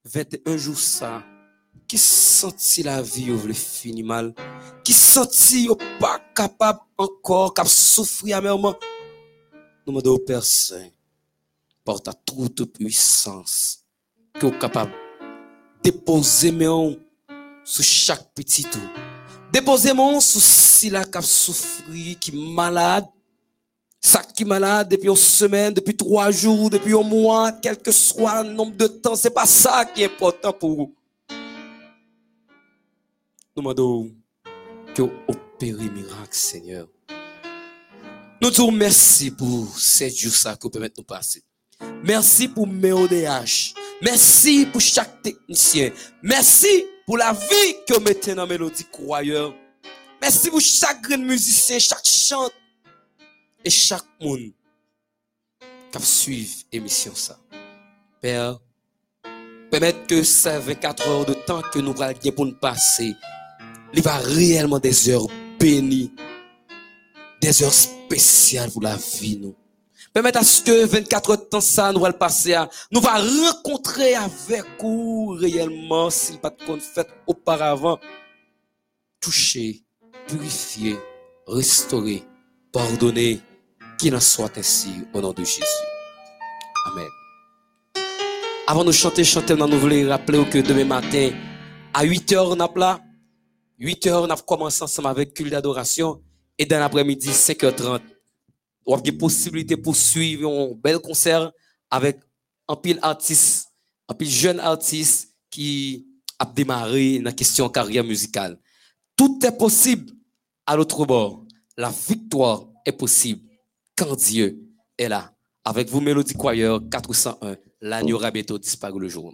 21 jours ça qui senti la vie ou vle fini mal. Qui senti yo pas capable encore cap souffrir amèrement nous demandons au Père Saint par ta toute puissance que vous capable déposer main sur chaque petit tout déposer main sur si la cap souffrir qui malade ça qui malade depuis une semaine, depuis trois jours, depuis un mois, quel que soit le nombre de temps, c'est pas ça qui est important pour vous. Nous demandons que vous opérez miracle, Seigneur. Nous disons merci pour ces jours ça que vous permettez de nous passer. Merci pour MEODH. Merci pour chaque technicien. Merci pour la vie que vous mettez dans Mélodie Croyeur. Merci pour chaque grand musicien, chaque chante et chaque monde qui suit l'émission ça. Père, permettre que ces 24 heures de temps que nous allons pour nous passer, il va réellement des heures bénies, des heures spéciales pour la vie, nous. Permettez à ce que 24 heures de temps, ça, nous va le passer à, nous va rencontrer avec vous réellement, s'il pas de fait auparavant. Toucher, purifier, restaurer, pardonner, qu'il en soit ainsi au nom de Jésus. Amen. Avant de chanter, chanter, nous voulons rappeler que demain matin, à 8 heures, on a plat. 8 heures, on a commencé ensemble avec culte d'adoration. Et dans l'après-midi, 5h30, on a des possibilités pour suivre un bel concert avec un pile artiste, un pile jeune artiste qui a démarré la question carrière musicale. Tout est possible à l'autre bord. La victoire est possible quand Dieu est là. Avec vous, Mélodie Croyeur 401, l'agneau bientôt disparu le jour.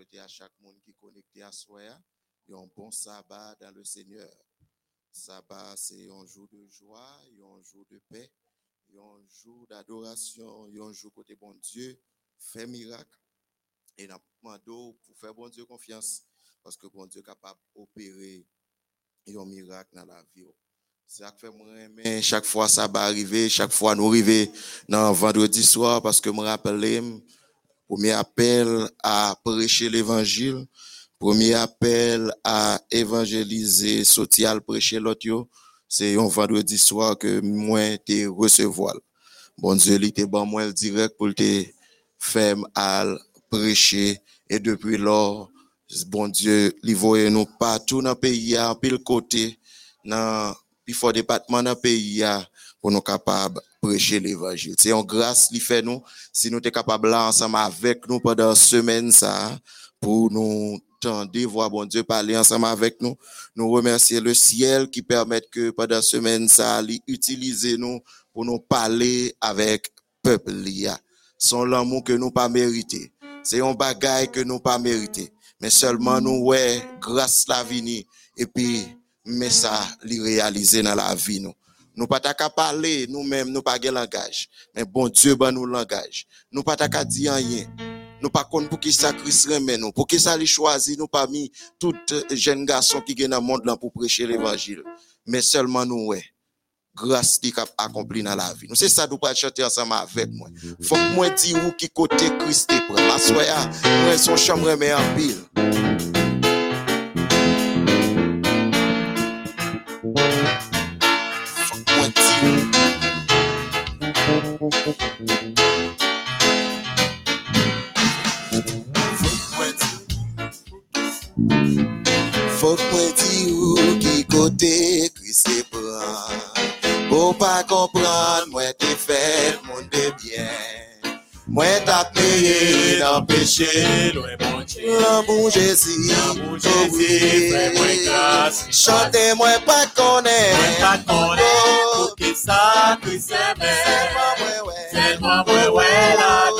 Souhaitons à chaque monde qui est connecté à soi un bon sabbat dans le Seigneur. Sabbat, c'est un jour de joie, un jour de paix, un jour d'adoration, un jour côté bon Dieu, fait miracle. Et nous demandons pour faire bon Dieu confiance, parce que bon Dieu est capable d'opérer un miracle dans la vie. C'est ça que chaque fois ça va arriver, chaque fois nous arriver dans vendredi soir parce que me rappelle premier appel à prêcher l'évangile, premier appel à évangéliser, social prêcher l'autre c'est un vendredi soir que moi te recevoir. Bon Dieu, il était bon moi le direct pour te faire à prêcher. Et depuis lors bon Dieu, il nous partout dans le pays à pile côté dans faut département dans le pays pour nous capables prêcher l'évangile. C'est en grâce qui fait nous, si nous sommes capables là ensemble avec nous pendant semaine ça, pour nous tendre, voir bon Dieu parler ensemble avec nous. Nous remercier le ciel qui permet que pendant semaine ça, il utilise nous pour nous parler avec peuple lia. Son l'amour que nous pas mérité. C'est un bagage que nous pas mérité. Mais seulement nous, ouais, grâce la vini. Et puis, mais ça, li réaliser dans la vie, nous. Nous pas qu'à parler, nous-mêmes, nous pas de langage. Mais bon Dieu, ben nous langage. Nous pas qu'à dire rien. Nous pas pour qui ça Christ remet nous. Pour qui ça li choisi nous parmi tout jeunes garçons qui viennent dans le monde là pour prêcher l'évangile. Mais seulement nous, ouais. Grâce qui a accompli dans la vie. Nous c'est ça nous pas chanter ensemble avec moi. Faut que moi dire où qui côté Christ est prêt. Assoya, moi son chambre remet en pile. Faut que moi dire où qui côté Christ est prêt. Pour pas comprendre, moi t'ai fait le monde de bien. Moi t'as payé dans le péché, loin mon Dieu. l'amour Jésus. L'amour oh Jésus, oui. fais-moi grâce. Chantez-moi pas connaître. Moi pas connaître pour qui ça Christ aimait. Tellement ouais ouais la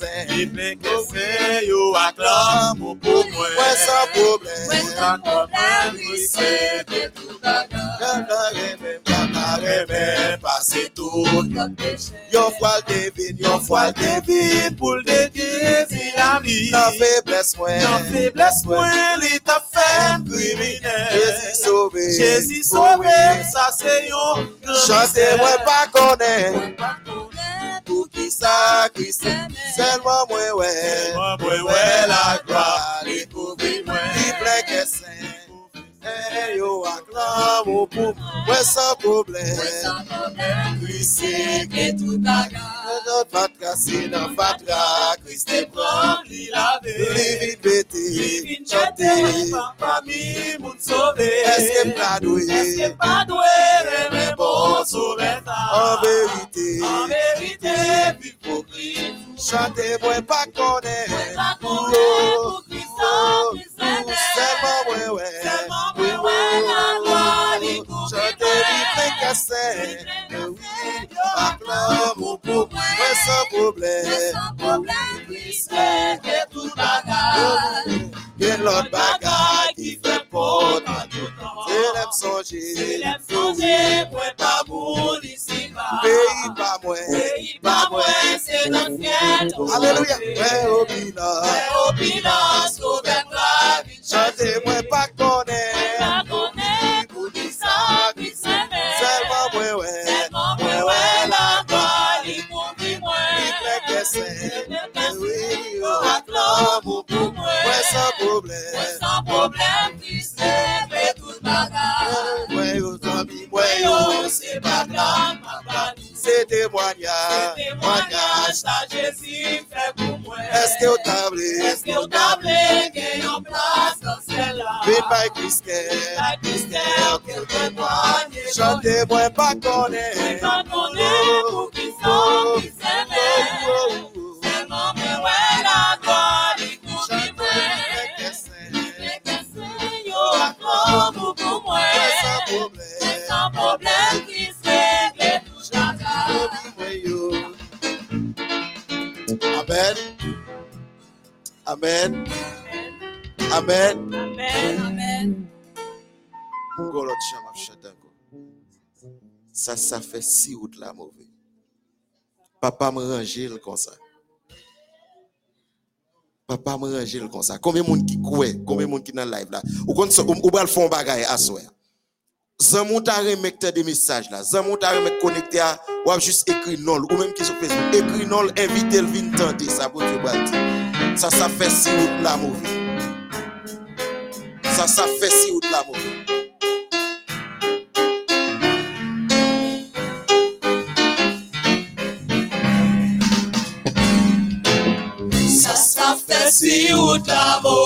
gloire, découvre-moi. Il plaît que c'est yo acclame pour moi. Ouais, sans problème. Sans problème, oui, c'est de tout tout Yon devine, yon fois le devine pour le dédier la vie. Dans faiblesse, moi. Dans faiblesse, moi, il t'a fait criminel. Jésus sauvé. Jésus sauvé, Oh oui. ça c'est yon grand Chantez-moi mystère. pas connaître. sa kris Selman mwen wè. Mwen wè la gloa Li kouvri mwen. Li ple kesen E yo ak la mou pou Mwen. San problem. Mwen san problem Kris se ke tout baga Mwen not vat kase nan fatra Kris te pran li lave. Li vin bete Li vin chate Pan pa mi moun sobe Eske m pa dwe Eske m pa dwe reme? En vérité, en vérité, vive pour Christ. Chantez, moi, pas connaître. Moi, pas pour Christ, en plus, Seulement, ouais, c'est Seulement, ouais, la gloire. Chantez, eh moi, sans problème. Problème, Christ, c'est tout oh, bagage. Bagage qui fait pour moun pas moi. Pays pas moi, c'est notre ciel. Alléluia. Ouais, au bilan. Ouais, au bilan, sauver la vie. Chantez-moi pas connaître. Pas connaître pour qui ça, qui s'aimait. Seulement moi, ouais. Tellement moi, ouais, la tout bagage. Ouais, aux amis, Ouais, ouais, yo, yo. c'est pas grave, ma grande. C'est témoignage. Témoignage, ça Jésus fait pour moi. Est-ce que vous tablez? Est-ce que vous tablez qu'il y a une place dans celle-là? Vite by Christelle. La Christelle, qu'elle témoigne. Chantez-moi pas connaître. Quand on est pour qui sont, qui s'aiment. Mais sans problème, qui se règle tout chacun. Amen. Amen. Amen. Amen. Ça, ça fait six août là, mauvais. Papa me ranger le comme ça. Papa me ranger le comme ça. Combien de monde qui croit, combien de monde qui dans le live là? Ou quand ou ou le fond bagaille à soir. Zamon ta remek te des messages là. Zamon ta remek ou a juste écrit non ou même qui sur Facebook. Écrit non, invite le vin pour Dieu va dire. Ça ça fait six août là, mauvais. Ça ça fait mauvais. Ça, ça fait si ou ta mauvais.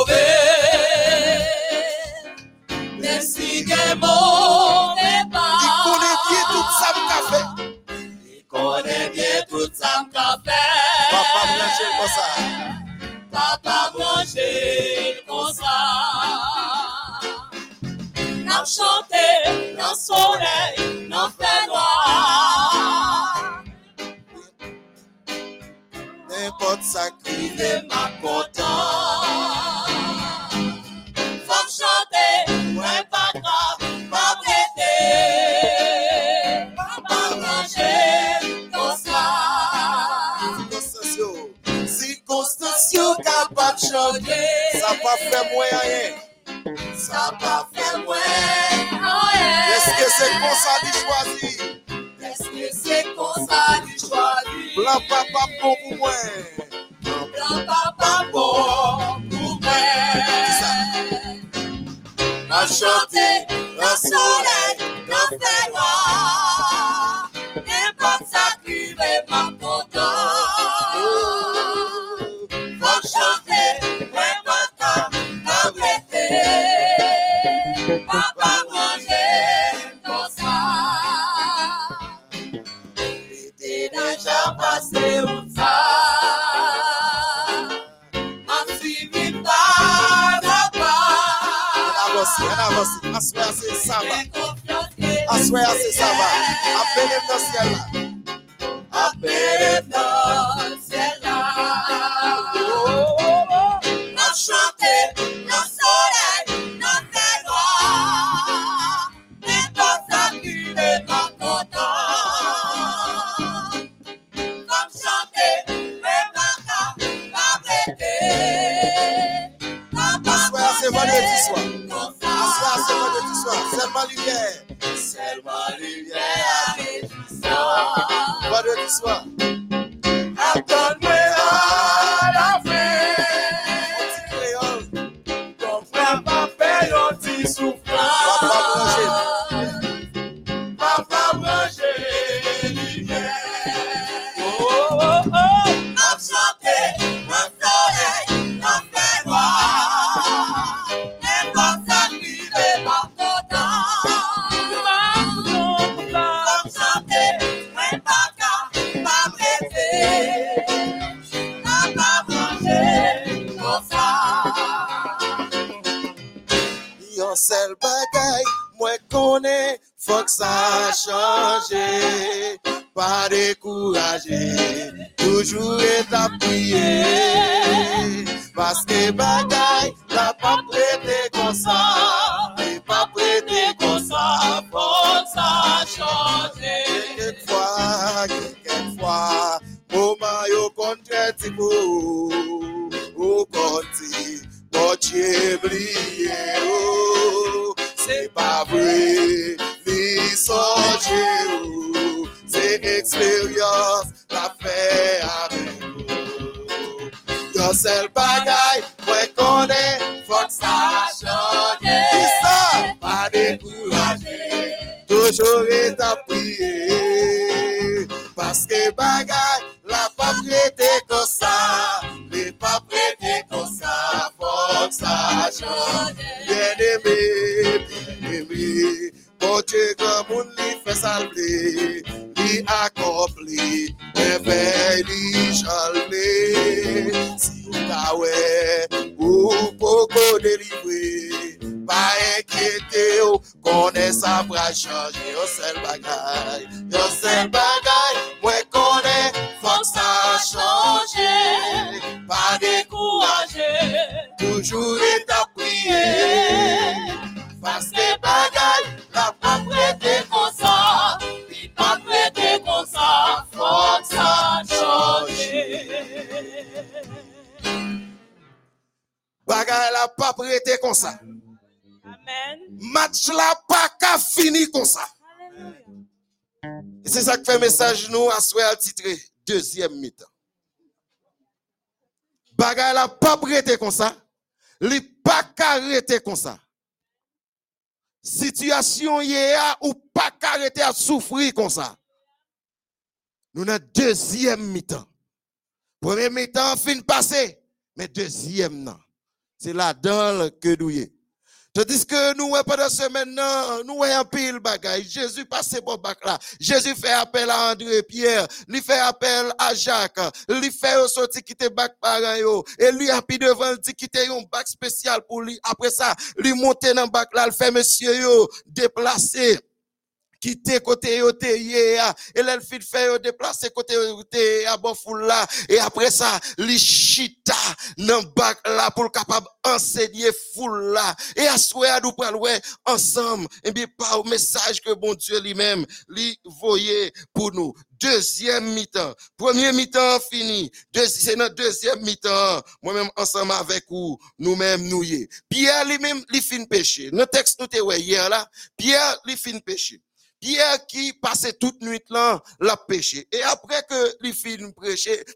Yo sel bagay, mwen kone, fok sa chanje. Ki sa, pa dekouraje, toujou reta priye. Paske bagay, la pa prete kosa, le pa prete kosa, fok sa chanje. Bien eme, bien eme, bon che gran moun li fe salve, li akopli, e vey li chanje. Connaît ça va changer, yon seul bagay, yon seul bagay, pas prêté comme ça, Amen. match la pas qu'à fini comme ça. Et c'est ça que fait message nous à soir titré deuxième mi-temps. Bagay la pas prêté comme ça, li pas arrêté comme ça. Situation yé a ou pas arrêté à souffrir comme ça. Nous avons deuxième mi-temps. Premier mi-temps fin passé, mais deuxième non. C'est là-dedans que nous est. Tandis que nous, pendant ce maintenant, nous voyons pile bagaille. Jésus passe bon bac là. Jésus fait appel à André Pierre. Lui fait appel à Jacques. Lui fait au sorti quitter bac parent yo. Et lui pris devant, dit quitter un bac spécial pour lui. Après ça, lui monter dans bac là, le fait monsieur yo, déplacer quitter côté yo te ye a, et elle fit fait déplacer côté yo te a bon foule là. Et après ça li chita nan bac là pour capable enseigner foule là. Et à soir nous pral ouais ensemble et bien par message que bon Dieu lui-même lui voyait pour nous. Deuxième mi-temps. Premier mi-temps fini. C'est notre deuxième mi-temps. Moi-même ensemble avec vous nous-mêmes nous y. Pierre lui-même lui fin péché. Notre texte nous te hier là Pierre lui fin péché Pierre qui passait toute nuit là, l'a péché. Et après que lui fin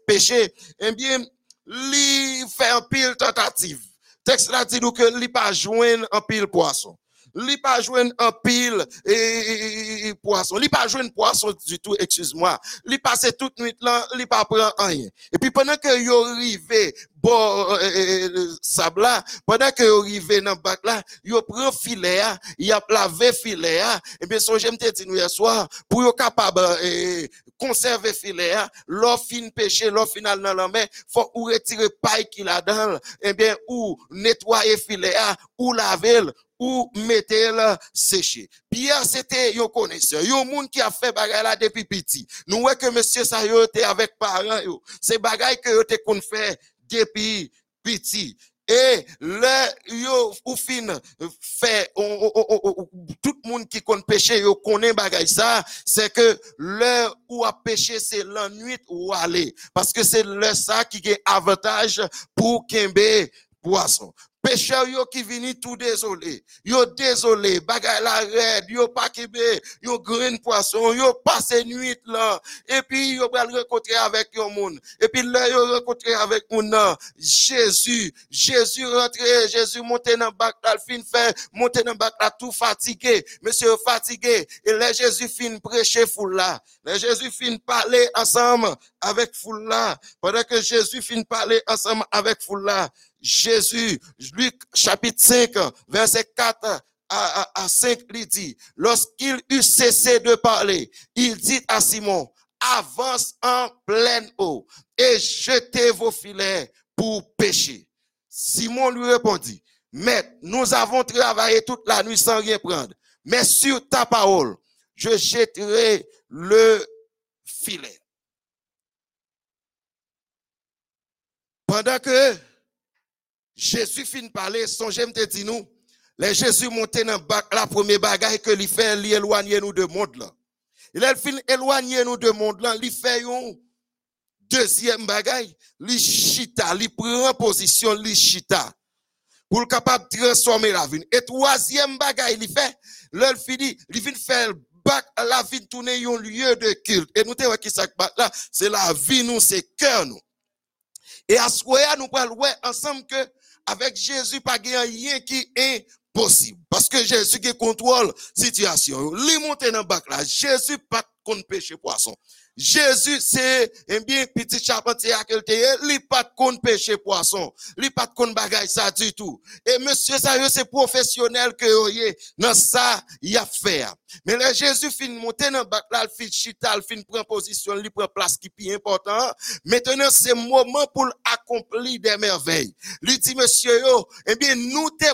péché, eh bien, lui fait un pile tentative. Texte là dit que lui pas joindre un pile poisson. Lui pas joindre un pile et, et- et- poisson. Lui pas joindre poisson du tout, excuse-moi. Lui passait toute nuit là, lui pas prend rien. Et puis pendant que yo arrivé bon euh, euh, sable là, pendant que yo dans le bac là, yo prend filet a, y a lavé filet a, et bien son j'aime te dit nous hier soir pour yo capable euh, conserver filet a, l'eau fin pêcher, l'eau final dans la main, faut ou retirer paille qui là dedans, et bien ou nettoyer filet a, ou laver le, ou mettez le sécher. Pierre, c'était un connaisseur, un monde qui a fait bagay là depuis petit. Nous voyons que monsieur ça était avec parents. C'est bagay que te kon fait depuis petit. Et le yo ou fin fait tout le monde qui connaît péché yo connaît bagay ça c'est que le ou a péché c'est la nuit ou aller parce que c'est le ça qui a avantage pour kembe poisson pécheur yo qui vini tout désolé yo désolé bagay la red yo pas kembe yo grain poisson yo passé nuit là. Et puis yo pral rencontrer avec yon moun. Et puis là yo rencontrer avec moun Jésus Jésus rentré Jésus monté dans bac là fin fait monter dans bac là tout fatigué. Monsieur fatigué. Et là Jésus fin prêcher foule là. Là Jésus fin parler ensemble avec foule là. Pendant que Jésus fin parler ensemble avec foule là Jésus Luc chapitre 5 verset 4 à, à, à 5 il dit lorsqu'il eut cessé de parler il dit à Simon avance en pleine eau et jetez vos filets pour pêcher. Simon lui répondit, Maître, nous avons travaillé toute la nuit sans rien prendre, mais sur ta parole, je jetterai le filet. Pendant que Jésus fin parler, songez me dit nous, les Jésus monté dans la première bagaille que lui fait, lui éloigner nous de monde là. Il a fin nous de monde là, lui fait un deuxième bagaille, lui chita, lui prend position, lui chita. Pour le capable de transformer la vie. Et troisième bagaille, il fait, l'heure fini, il vient faire bac la vie tourner un lieu de culte. Et nous te qui ça là, c'est la vie nous, c'est cœur nous. Et à ce moment nous parlons ensemble que avec Jésus, pas rien qui est possible. Parce que Jésus qui contrôle la situation. Lui monter dans le bac là. Jésus pas contre péché poisson. Jésus, c'est, un bien, petit charpentier à quel li pas de péché poisson, li pas de bagaille ça du tout. Et monsieur, ça, c'est professionnel que yoye, dans ça, y a faire. Mais là, Jésus fin monter dans bac là, fin chita, fin prend position, li prend place qui est important. Maintenant, c'est moment pour accomplir des merveilles. Lui dit, monsieur, yo, eh bien, nous te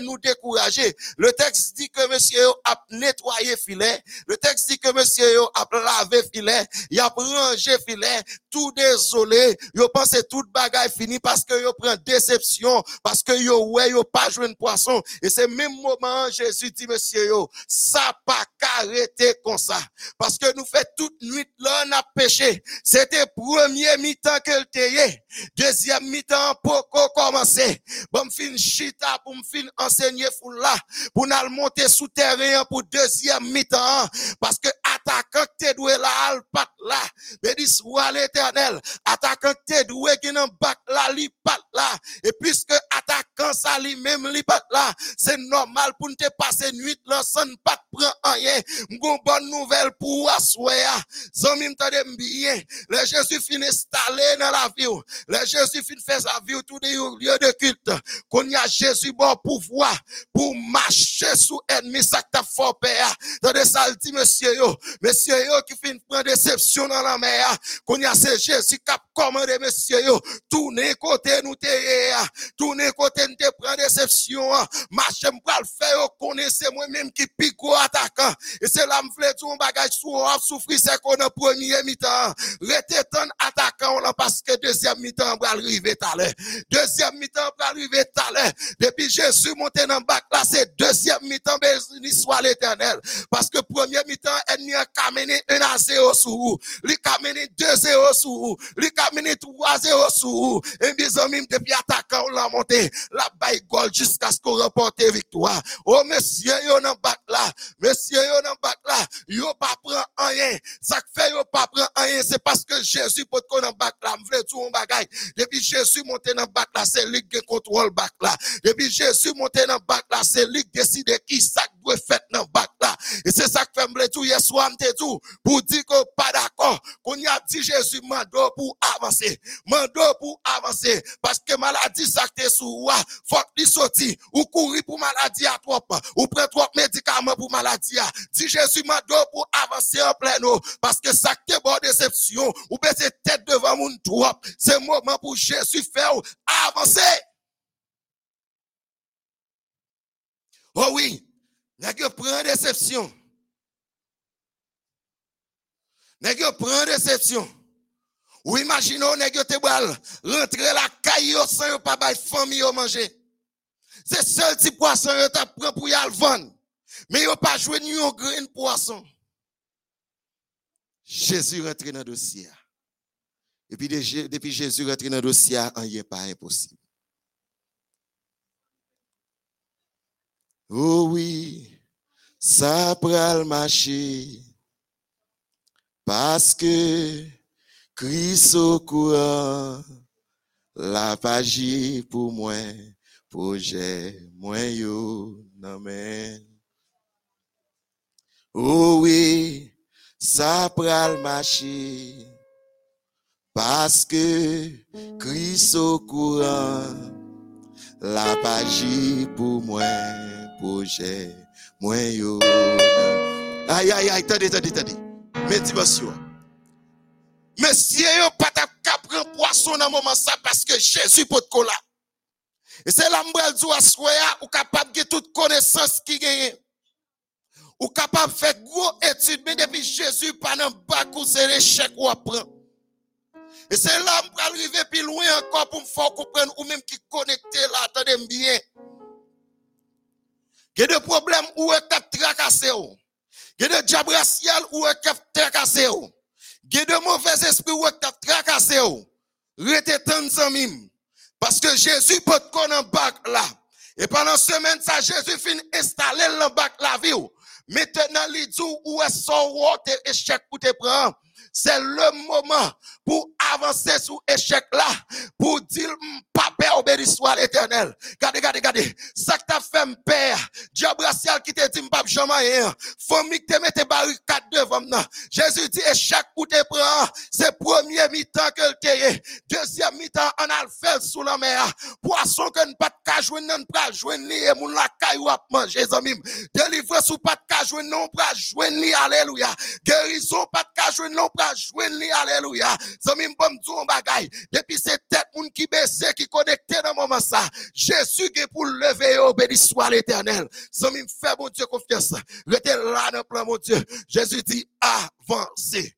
nous décourager. Le texte dit que monsieur yo a nettoyé filet. Le texte dit que monsieur yo a lavé filet. Il a rangé filet. Tout désolé. Yo pense toute bagaille fini parce que yo prend déception. Parce que yo ouais, yo pas joué un poisson. Et c'est même moment, Jésus dit, monsieur yo, ça pas arrêter comme ça. Parce que nous fait toute nuit là, on a péché. C'était premier mi-temps que le tayé. Deuxième mi-temps, pour commencer. Bon, fin chita pour me fin enseigner là. Pour nous monter sous pour deuxième mi-temps. Parce que attaquant te doué là, al pat là. Dis, soit l'éternel. Attaquant te doué qui n'en bac là, li pat là. Et puisque attaquant ça lui même li pat là, c'est normal pour nous te passer nuit là, sans pas prendre rien. M'gon bonne nouvelle pour assoya. Zami m'tade bien. Le Jésus fin installé dans la vie. Le Jésus fin fait sa vie tout des lieux de culte. Qu'on y a Jésus bon pouvoir pour marcher sous ennemi t'as fort père. Dans des dit monsieur yo, monsieur yo qui fin prendre déception dans la mer. Qu'on y a c'est Jésus qui a commandé monsieur yo, tourner côté nous te tourner côté nous te prend déception. Marcher m'pral faire yo connaissez moi-même qui pico attaquant. Et c'est là m'vle tout un bagage sous souffrir c'est qu'on a premier mi-temps. Rete attaquant là parce que deuxième mi-temps va arriver. Deuxième mi-temps va arriver. Depuis Jésus monté dans le bac là, c'est deuxième mi-temps, béni soit l'éternel. Parce que premier mi-temps, ennemi a mené 1 à 0 sur vous. Il a mené 2 0 sur vous. Il a mené 3 0 sur vous. Et amis, depuis attaquant, on l'a monté. La baille jusqu'à ce qu'on remporte victoire. Oh, monsieur, yo dans bac là. Monsieur, yo dans bac là. Yo pas prend rien. Ça fait yo pas prend rien. C'est parce que Jésus peut qu'on le bac là. M'vle tout bagaille. Depuis Jésus monté dans le bac là, c'est lui qui contrôle le bac là. Depuis Jésus monté dans le bac là, c'est lui qui décide qui ça doit faire dans le bac là. Et c'est ça que fait me tout hier soir, me tout, pour dire que pas d'accord, qu'on y a dit Jésus mando pour avancer. Mando pour avancer. Parce que maladie ça que sous faut qu'il sorti, ou courir pour maladie à trop, ou prendre trop médicaments pour maladie à. Dit Jésus mando pour avancer en plein eau. Parce que ça que bonne déception, ou baisser tête devant mon trop. C'est pour Jésus faire avancer. Oh oui, que prend déception? Que prend déception? Ou imaginons, que te bal, rentrer la caille sans pas bay famille yo manger. C'est seul petit poisson yo t'a pour y vendre. Mais yo pas joué ni un grain poisson. Jésus rentre dans le dossier. Et puis depuis Jésus rentre dans le dossier, rien pas impossible. Oh oui, ça pral marcher. Parce que Christ au courant, la page pour moi, projet, moi yo, amen. Oh oui, ça pral marcher. Parce que Christ au courant, la page pour moi, projet, moi yo. Aïe, aïe, aïe, attendez, attendez, attendez. Motivation. Monsieur, yo pas ta prendre poisson dans moment ça parce que Jésus te là. Et c'est m'bral dit à ou capable de toute connaissance qui gagne. Ou capable de faire gros études mais depuis Jésus pas dans bac ou Et c'est là que je arriver plus loin encore pour me faire comprendre ou même qui connecté là, attendez bien. Il y a des problèmes où est tracassé. Il y a des diables raciales où est tracassé. Il y a de mauvais esprits où est tracassé. Rete tant zamim. Parce que Jésus peut connaître en bac là. Et pendant semaine, ça, Jésus fin installer le bac la vie. ou. Maintenant, il dit où est son roi, tes échec pour te prendre. C'est le moment pour avancer sur échec là, pour dire, "Mm, pas peur, béni soit l'éternel. Regardez, regardez, regardez. Ça que t'as fait, père. Racial qui te dit, m'pap jamais. Famille te mette barricade devant moi. Jésus dit, échec pour te prendre. C'est premier mi-temps que te Deuxième mi-temps, a le fait sous la mer. Poisson que ne pas cas jouer, non pas jouer ni et moun la caillou à manger, zamim. Délivrance ou pas jouer, non pas jouer ni, alléluia. Guérison, pas cas jouer, non pas jouer ni, alléluia. Un. Depuis c'est tête moun qui baisse, qui connecté dans le moment ça. Jésus est pour lever, béni soit l'éternel. Zamim, fais mon Dieu confiance. Restez là dans le plan, mon Dieu. Jésus dit, avancez.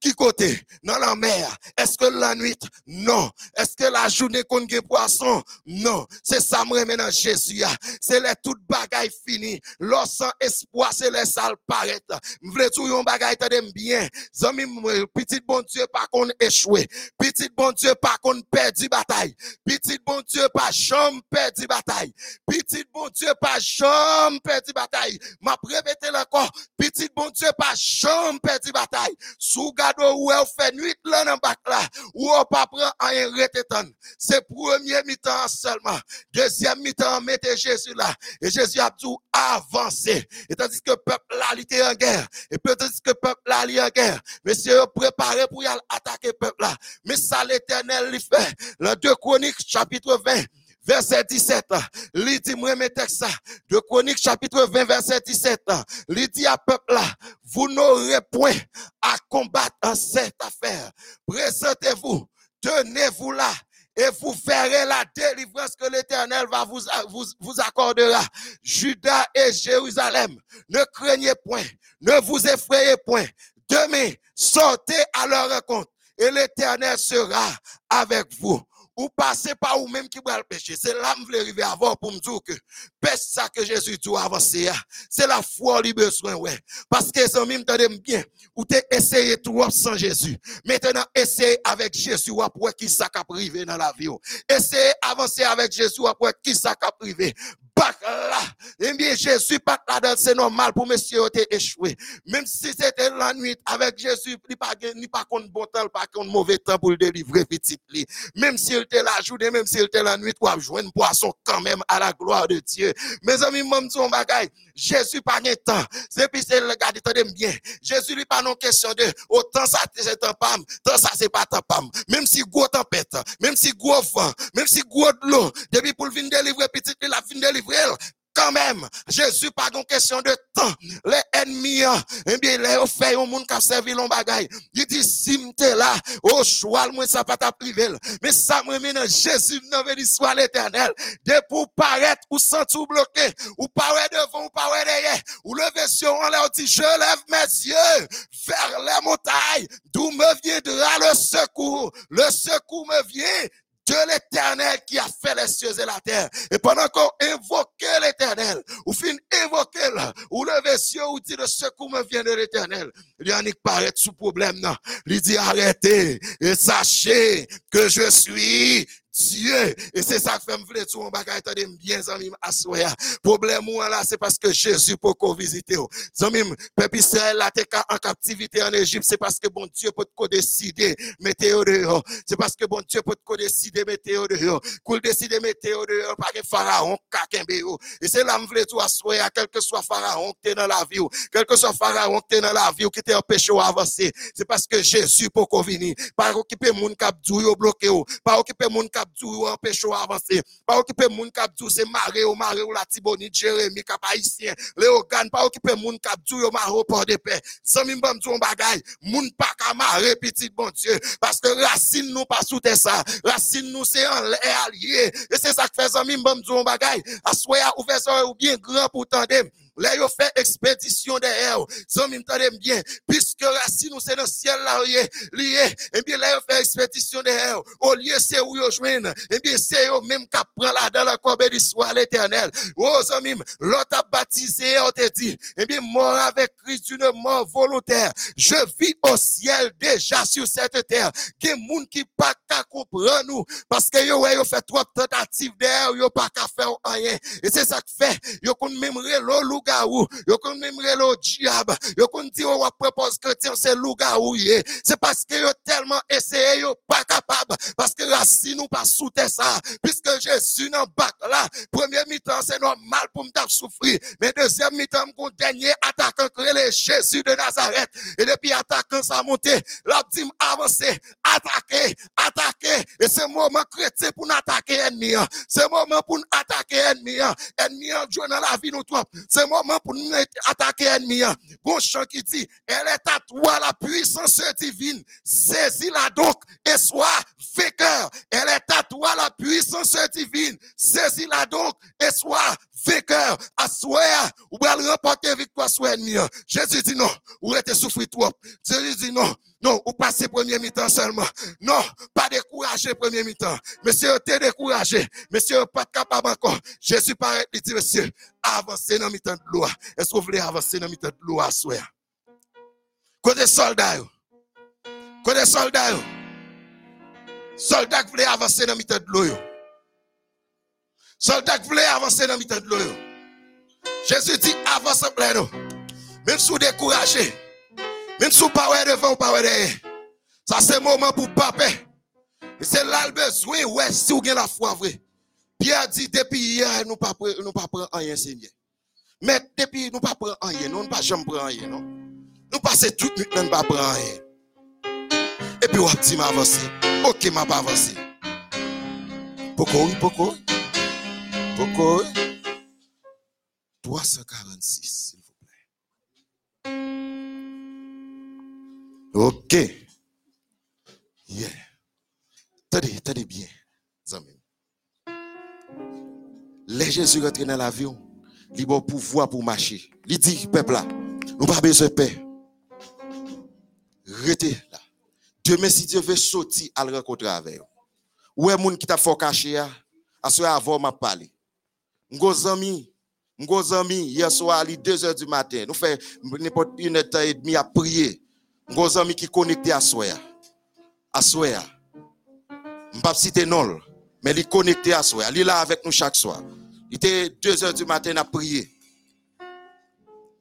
Qui côté? Dans la mer. Est-ce que la nuit? Non. Est-ce que la journée qu'on gagne poisson? Non. C'est ça, moi, maintenant, Jésus. a. C'est les toutes bagailles finies. L'or sans espoir, c'est les sales paraître. M'vle tout yon bagaille, t'adem bien. Zami, petit bon Dieu, pas qu'on échoué. Petit bon Dieu, pas qu'on perdu bataille. Petit bon Dieu, pas jamais perdu bataille. Petit bon Dieu, pas jamais perdu bataille. M'a répété encore. Petit bon Dieu, pas jamais perdu bataille. Sous gado ou elle fait nuit là dans bac là. Ou on pas prend rien retetan. C'est premier mi-temps seulement. Deuxième mi-temps, mettez Jésus là. Et Jésus a tout avancé. Et tandis que là, il était en guerre. Et peut-être que le peuple il est en guerre. Monsieur, préparé pour y aller attaquer le peuple là. Mais ça, l'éternel, il fait. Le 2 Chroniques, chapitre 20. Verset 17, il dit, moi, mes textes. De Chroniques, chapitre 20, verset 17, il dit à peuple là, vous n'aurez point à combattre en cette affaire. Présentez-vous, tenez-vous là, et vous verrez la délivrance que l'Éternel va vous, vous, vous accordera. Judas et Jérusalem, ne craignez point, ne vous effrayez point. Demain, sortez à leur rencontre et l'Éternel sera avec vous. Ou passez par ou même qui va le pécher. C'est là que je voulais arriver avant pour me dire que pêche ça que Jésus doit avancer. hein. C'est la foi lui besoin, ouais. Parce que ça même t'entendez bien. Ou t'es essayé tout sans Jésus. Maintenant, essayez avec Jésus après qui ça qu'a privé dans la vie. oh. Essayez avancer avec Jésus après qui ça qu'a privé. Bac là. Eh bien, Jésus pas là-dedans, c'est normal pour monsieur ont échoué. Même si c'était la nuit avec Jésus, il pas ni pas contre bon temps, pas contre mauvais temps pour le délivrer petit li. Même s'il était la journée, même s'il était la nuit, pour joindre poisson quand même à la gloire de Dieu. Mes amis, moi, me dis un bagay. Jésus pas de temps. C'est puis c'est le gars, attendez bien. Jésus lui pas non question de, autant ça c'est temps pam, tant ça c'est pas temps pam. Même si gros tempête, même si gros vent, même si gros de l'eau, depuis pour le venir délivrer petit, il a fini délivrer. Quand même, Jésus pas une question de temps. Les ennemis, eh bien, les fait un monde qui a servi l'on bagaille. Il dit, si m'te là, au choix, moi, ça pas ta privé. Mais ça, moi, maintenant, Jésus, veut dire, soit l'éternel. De pour paraître, ou sans tout bloquer, ou paraître devant, ou paraître derrière, ou lever sur en l'air, dit, je lève mes yeux vers les montagnes, d'où me viendra le secours. Le secours me vient de l'éternel qui a fait les cieux et la terre. Et pendant qu'on invoquait l'éternel, ou fin invoquer ou lever cieux, ou dit le secours me vient de l'éternel. Il paraît sous problème, non. Il dit arrêtez et sachez que je suis Dieu. Et c'est ça que fait me tout mon bagay, attendez bien, zami, assoya. Problème ou là, c'est parce que Jésus peut qu'on visite. Zami, peuple Israël, là, t'es en captivité en Égypte, c'est parce que bon Dieu peut te décider, météo dehors. C'est parce que bon Dieu peut te décider, météo dehors. Qu'on décider, météo dehors, par pharaon, kakembe yo. Et c'est là, me vle tout assoya, quel que soit pharaon que t'es dans la vie, quel que soit pharaon que t'es dans la vie, ou qui t'es empêché ou avancer. C'est parce que Jésus peut qu'on venir. Pas occuper moun kap dou yo bloqué. Pas occuper moun kap dou yo empêché ou avancer. Pas occuper moun kap c'est maré ou maré ou la Tibonite, Jérémie, kap haïtien, Léogan. Pas occuper moun kap dou yo maré au port de paix. Même bon un bagay. Moun pas ka maré petit bon Dieu. Parce que racine nous pas sous ça. Racine nous c'est en l'air allié. Et c'est ça que fait même bon un bagay. Assoya ou fait ou bien grand pour tendre. Là, yo fait expédition derrière. Zami, m'tendez bien. Puisque racine nous c'est dans le ciel là, lié. Et bien, là, yo fait expédition derrière. Au lieu, c'est où yo joignent. Et bien, c'est eux même qui prend là dans la corbeille du soir l'éternel. Oh, zami, l'autre a baptisé, on te dit. Et bien, mort avec Christ d'une mort volontaire. Je vis au ciel déjà sur cette terre. Qui moun qui pas qu'à comprendre nous. Parce que yo, yo fait trop de tentatives derrière, yo pas qu'à faire rien. Et c'est ça que fait. Yo kon même relo lougaou. Yo kon même relo diable. Yo kon dit, oh, propose chrétien, c'est lougaou, yé. C'est parce que yo tellement essayé, yo pas capable. Parce que si nous pas sous ça, puisque Jésus n'en bac là, premier mi-temps, c'est normal pour me souffrir. Mais deuxième mi-temps, mon dernier attaquant, le Jésus de Nazareth. Et depuis attaquant, ça monté. Là, dit avancer, attaquer, attaquer. Et c'est moment chrétien pour attaquer ennemi. C'est moment pour attaquer ennemi. Ennemi, Dieu dans la vie, nous trois. C'est moment pour nous attaquer ennemi. hein? Bon qui dit, elle est à toi la puissance divine. Saisis-la donc et sois vainqueur. Elle est à toi la puissance divine. Saisis-la donc et sois vainqueur. Assoir, ou allez remporter victoire sur ennemi. hein? Jésus dit non, ou êtes souffrir trop. Jésus dit non, non, ou passez premier mi-temps seulement. Non, pas décourager premier mi-temps. Monsieur, t'es découragé. Monsieur, pas capable encore. Jésus paraît, dit, monsieur, avancez dans mi-temps de l'eau. Est-ce que vous voulez avancer dans mi-temps de l'eau à souhait? Côté soldat, côté soldat, soldat qui voulait avancer dans mi-temps de l'eau. Soldat qui voulait avancer dans mi-temps de l'eau. Jésus dit, avance en plein. Même si vous découragé, même si vous ouais devant ou pas ouais derrière. Ça c'est moment pour paper. C'est là le besoin, ouais, si vous avez la foi vraie. Pierre dit, depuis hier, nous pas nous pas rien, Seigneur. Mais depuis, nous pas prendre rien, nous ne pas prendre rien, non. Nous passons toute nuit, nous ne pas rien. Et puis, on dit, m'avancer. Ok, m'a pas avancé. Pourquoi, pourquoi? Pourquoi? 346, s'il vous plaît. Ok. Yeah. Tenez, tenez bien, amis. Les Jésus rentre dans l'avion, il a pouvoir pour marcher. Il dit, peuple là, nous pas besoin de paix. Restez là. Demain, si Dieu veut sortir, à le rencontrer avec vous. Où est moun qui t'a fait cacher, à ce avant m'a parlé. M'go amis, m'go amis, hier soir, à 2 heures du matin, nous n'importe une heure et demie à prier. M'go amis qui connecté à soi. À soi. M'pas citer non, mais il est connecté à soi. Il est là avec nous chaque soir. Il était 2 heures du matin à prier.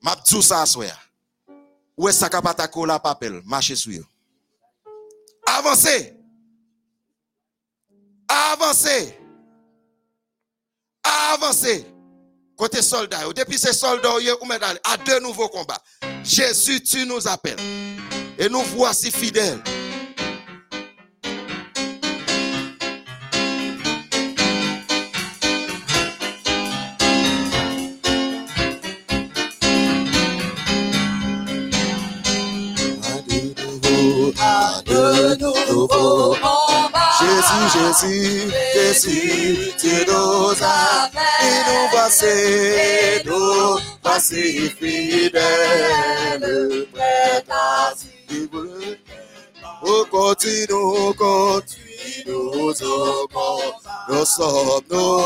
M'a dit ça à soi. Où est-ce que pas la papel, marchez sur. Avancez. Avancez. Avancez. Côté soldat, depuis ces soldats, ou à deux nouveaux combats. Jésus, tu nous appelles. Et nous voici fidèles. Jésus, Jésus, Jésus, tu nous appelles. Et nous voici, nous voici fidèles. Prêts à suivre. Nous continuons, continuons au combat. Nous sommes, nous,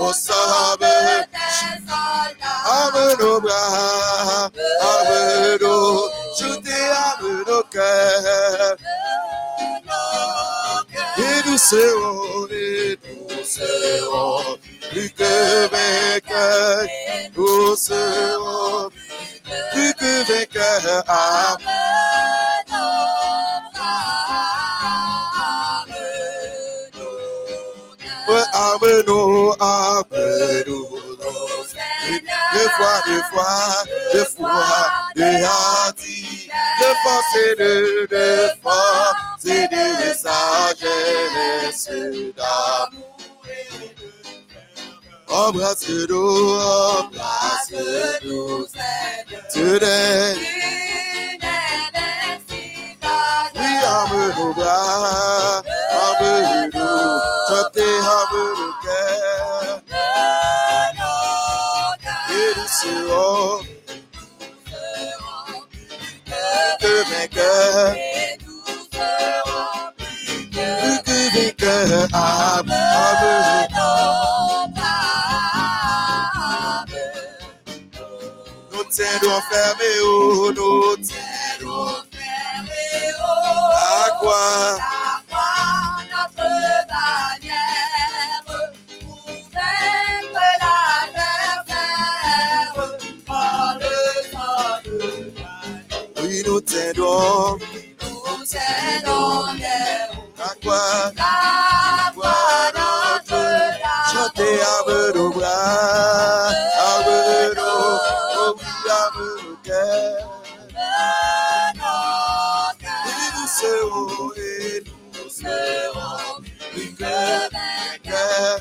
nous sommes. Avec nos bras, avec nos, jetés avec nos cœurs. Et nous serons, et nous serons plus que vainqueurs. Nous serons plus que vainqueurs. Amen. Amen. Deux fois, deux fois, deux fois, deux hardis, deux forces de, deux forces de sagesse d'amour. Embrasse nous. Embrasse-nous, Seigneur. Today. We humble nos bras. Humble-nous. Chantez, humble nos cœurs. Et nous serons plus que vainqueurs. Plus que vainqueurs. Humble-nous. Et nous serons plus plus que que vainqueur. Amen, amen. Nous tiendrons fermés, oh, nous tiendrons à quoi? Oui, nous tiendrons à quoi? Chanter nous serons plus que vainqueurs,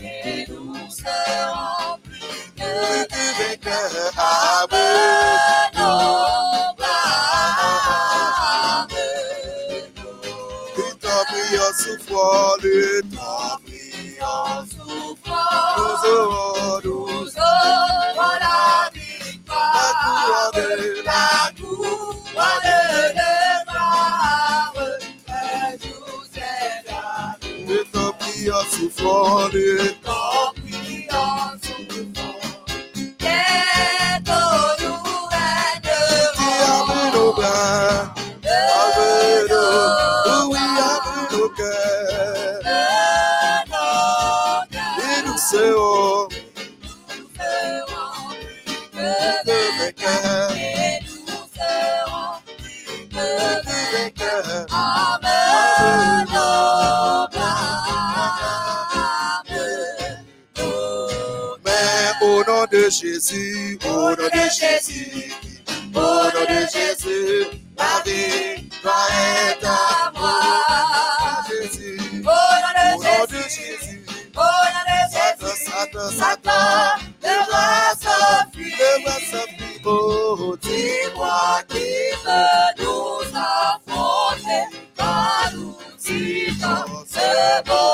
plus que vainqueurs. Amen. Le temps priant souffrant, le temps priant nous aurons, nous la cour de la Le temps priant souffrant, le temps qui avec nos bras, avec nos, oui, avec nos de Jésus, au nom de Jésus, au nom de Jésus, la vie doit être à moi. Jésus, au nom de Jésus, Satan, Satan, Satan, devra s'enfuir, devra s'enfuir. Oh, dis-moi qui veut nous affronter, car nous disons ce bonheur.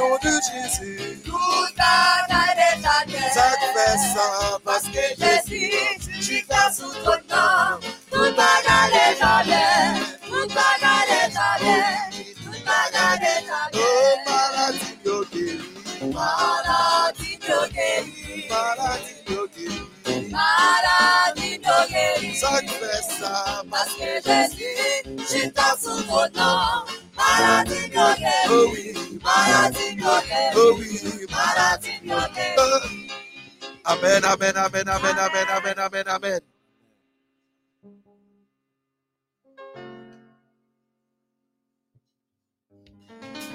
Bien. Au nom de Jésus, tout bagaille déjà bien. Ça te fait ça parce que Jésus, tu t'as sous ton nom. Tout bagaille déjà bien, tout bagaille déjà bien. Tout bagaille déjà bien. Oh, maladie, yo guéri. Maladie, yo guéri. Maladie, yo guéri. Maladie no guérit, Ça te fait ça parce que Jésus, je t'en sous ton nom. Oh oui, oh oui. guérit. Amen, amen, amen, amen, amen, amen, amen, amen.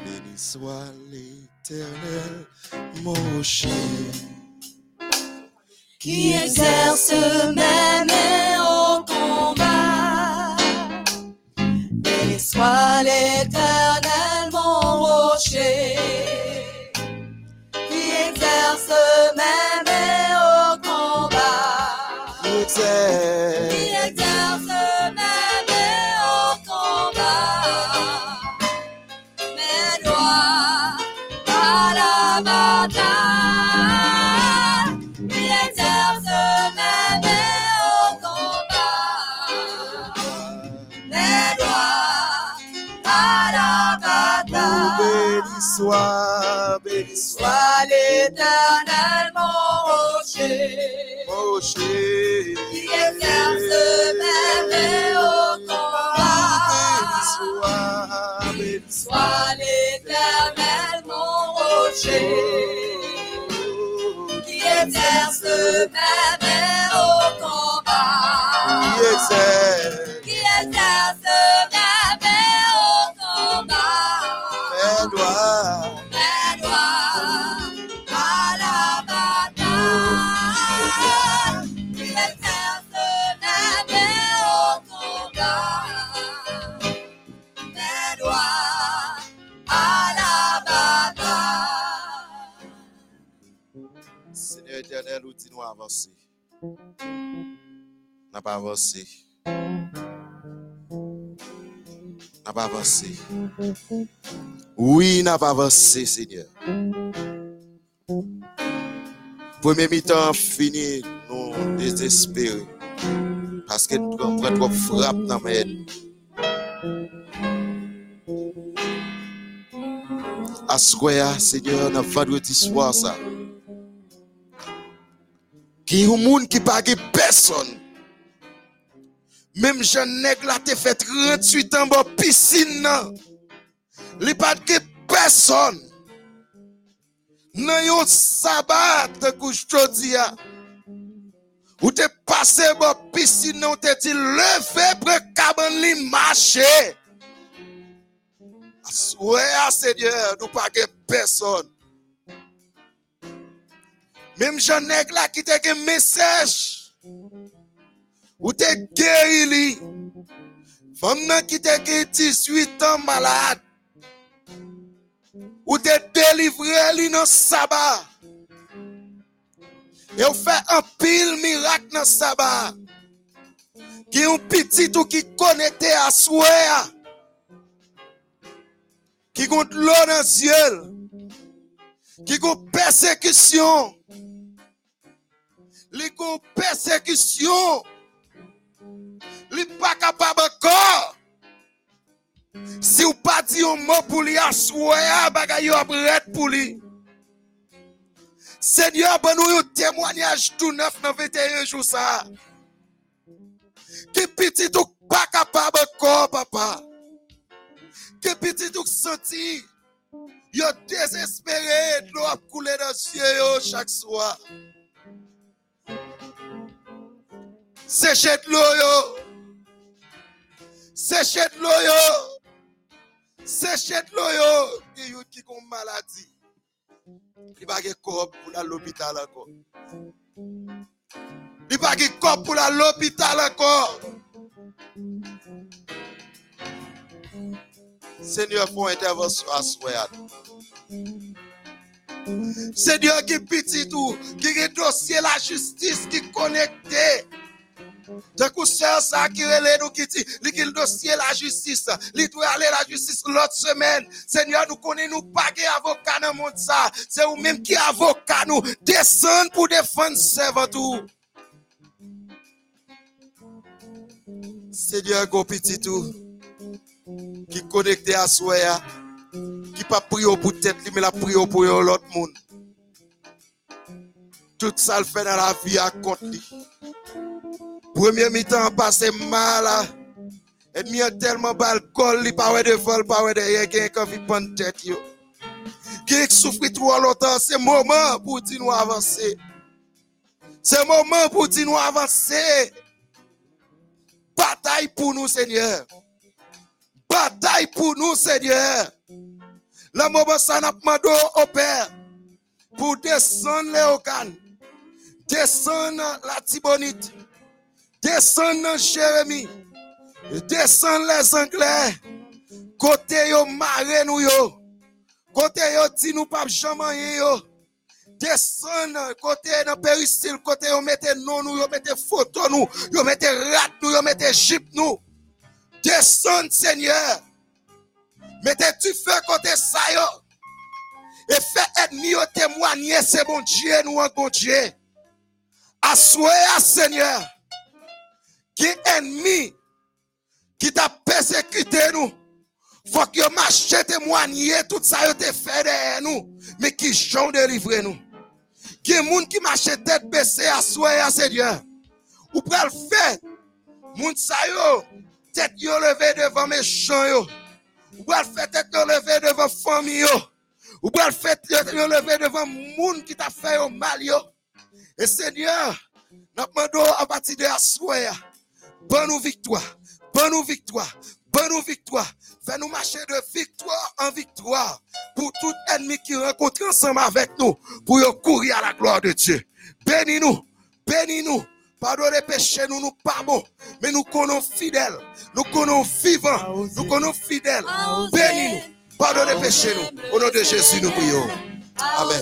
Béni soit l'éternel, mon rocher. qui exerce au combat. Soit l'éternel, mon rocher, qui exerce même au combat. Soit, béni soit, Sois l'éternel mon rocher. rocher. Qui exerce même au Béni combat. soit, béni Sois l'éternel mon rocher. Qui exerce même au combat. Qui exerce, nous avancer. N'a pas avancé. n'a pas avancé. Oui, n'a pas avancé, Seigneur. Premier mi-temps fini, nous désespérés. Parce que nous prenons trop frappe dans haine. Assoya, Seigneur, dans vendredi soir, ça. Qui y a un monde qui pas gen personne. Même jeune nègre là te fait 38 ans dans piscine nan. Li pas gen personne. Nan yon sabat te kouch jodi ya. Ou te passé dans piscine nan, ou te dit levé pre caban li marché. Assoya, Seigneur, nous pas gen personne. Même jean nèg là qui te gen message. Ou te guéri li. Femme qui gen 18 ans malade. Ou te délivré li dans sabbat. Et ou fait un pile miracle dans sabbat. Qui un petit ou qui connecté à souhait. Qui compte l'eau dans le ciel. Qui compte persécution. Li gon persécution. Li pas capable encore. Si ou pas dit un mot pour lui assoya, bagay yo. Seigneur, bon nous un témoignage tout neuf dans 21 jours ça. Qui petit ou pas capable encore, papa. Qui petit ou senti. Yo désespéré, l'eau a dans les yeux chaque soir. Séchez de l'eau yo. Séchez de l'eau yo. Séchez de l'eau yo. Qui yon qui ont maladie. Il pas de corps pour l'hôpital encore. Il pas de corps pour l'hôpital encore. Seigneur, font intervention à soi. Seigneur, qui petit tout, qui est la justice qui connecté. Coup, sœur, ça qui relève nous qui dit, qui le dossier la justice, li doit aller la justice l'autre semaine. Seigneur, nous connaissons nous pas de avocat dans le monde. C'est vous même qui avocat nous descend pour défendre servant tout. Seigneur, go petit tout, qui connecté à soi, qui pas prié pour tête, li, mais la prié pour l'autre monde. Tout ça le fait dans la vie à compte. Premier mi-temps passé mal. ah. Ennemi a tellement bal col, li pas de vol, pas de rien, qui prendre tête yo. Souffre trop longtemps, c'est moment pour dire nous avancer. C'est moment pour dire nous avancer. Bataille pour nous, Seigneur. Bataille pour nous, Seigneur. Le moment ça n'a au Père pour descendre les descendre la Tibonite, descendre Jérémie, descendre les Anglais, côté yo maré nous yo, côté yo dit nous pas jamais yo, descendre côté dans péristyle, côté yo mettez non nous, yo mettez photo nous, yo mettez rat nous, yo mettez jeep nous, descendre Seigneur, mettez tu feu côté ça yo, et fait ennemi témoigner, c'est bon Dieu, nous en bon Dieu. Assoyez, Seigneur, qui ennemi qui t'a persécuté nous, faut que marche témoigner tout ça, yo te fait derrière nous, mais qui j'en délivrer nous? Qui est moun qui marche tête baissée, assoyez, Seigneur. Ou pral fait, moun sa yo, tête yo levé devant méchant yo. Ou pral fait tête yo levé devant famille yo. Ou pral fait tête yo levé devant moun qui t'a fait yo mal yo. Nous demandons à partir de soirée, bonne victoire, bonne victoire, bonne nous victoire. Fais-nous marcher de victoire en victoire pour tout ennemi qui rencontre ensemble avec nous, pour courir à la gloire de Dieu. Bénis-nous, bénis-nous. Pardonnez péchés, nous nous pas bons, mais nous connaissons fidèles, nous connaissons vivants, nous connaissons fidèles. Bénis-nous, pardonnez péchés, nous. Au nom de Jésus, nous prions. Amen.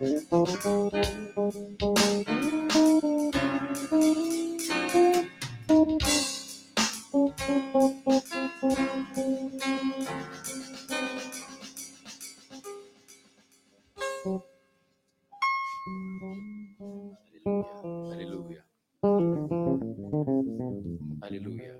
Hallelujah. Hallelujah.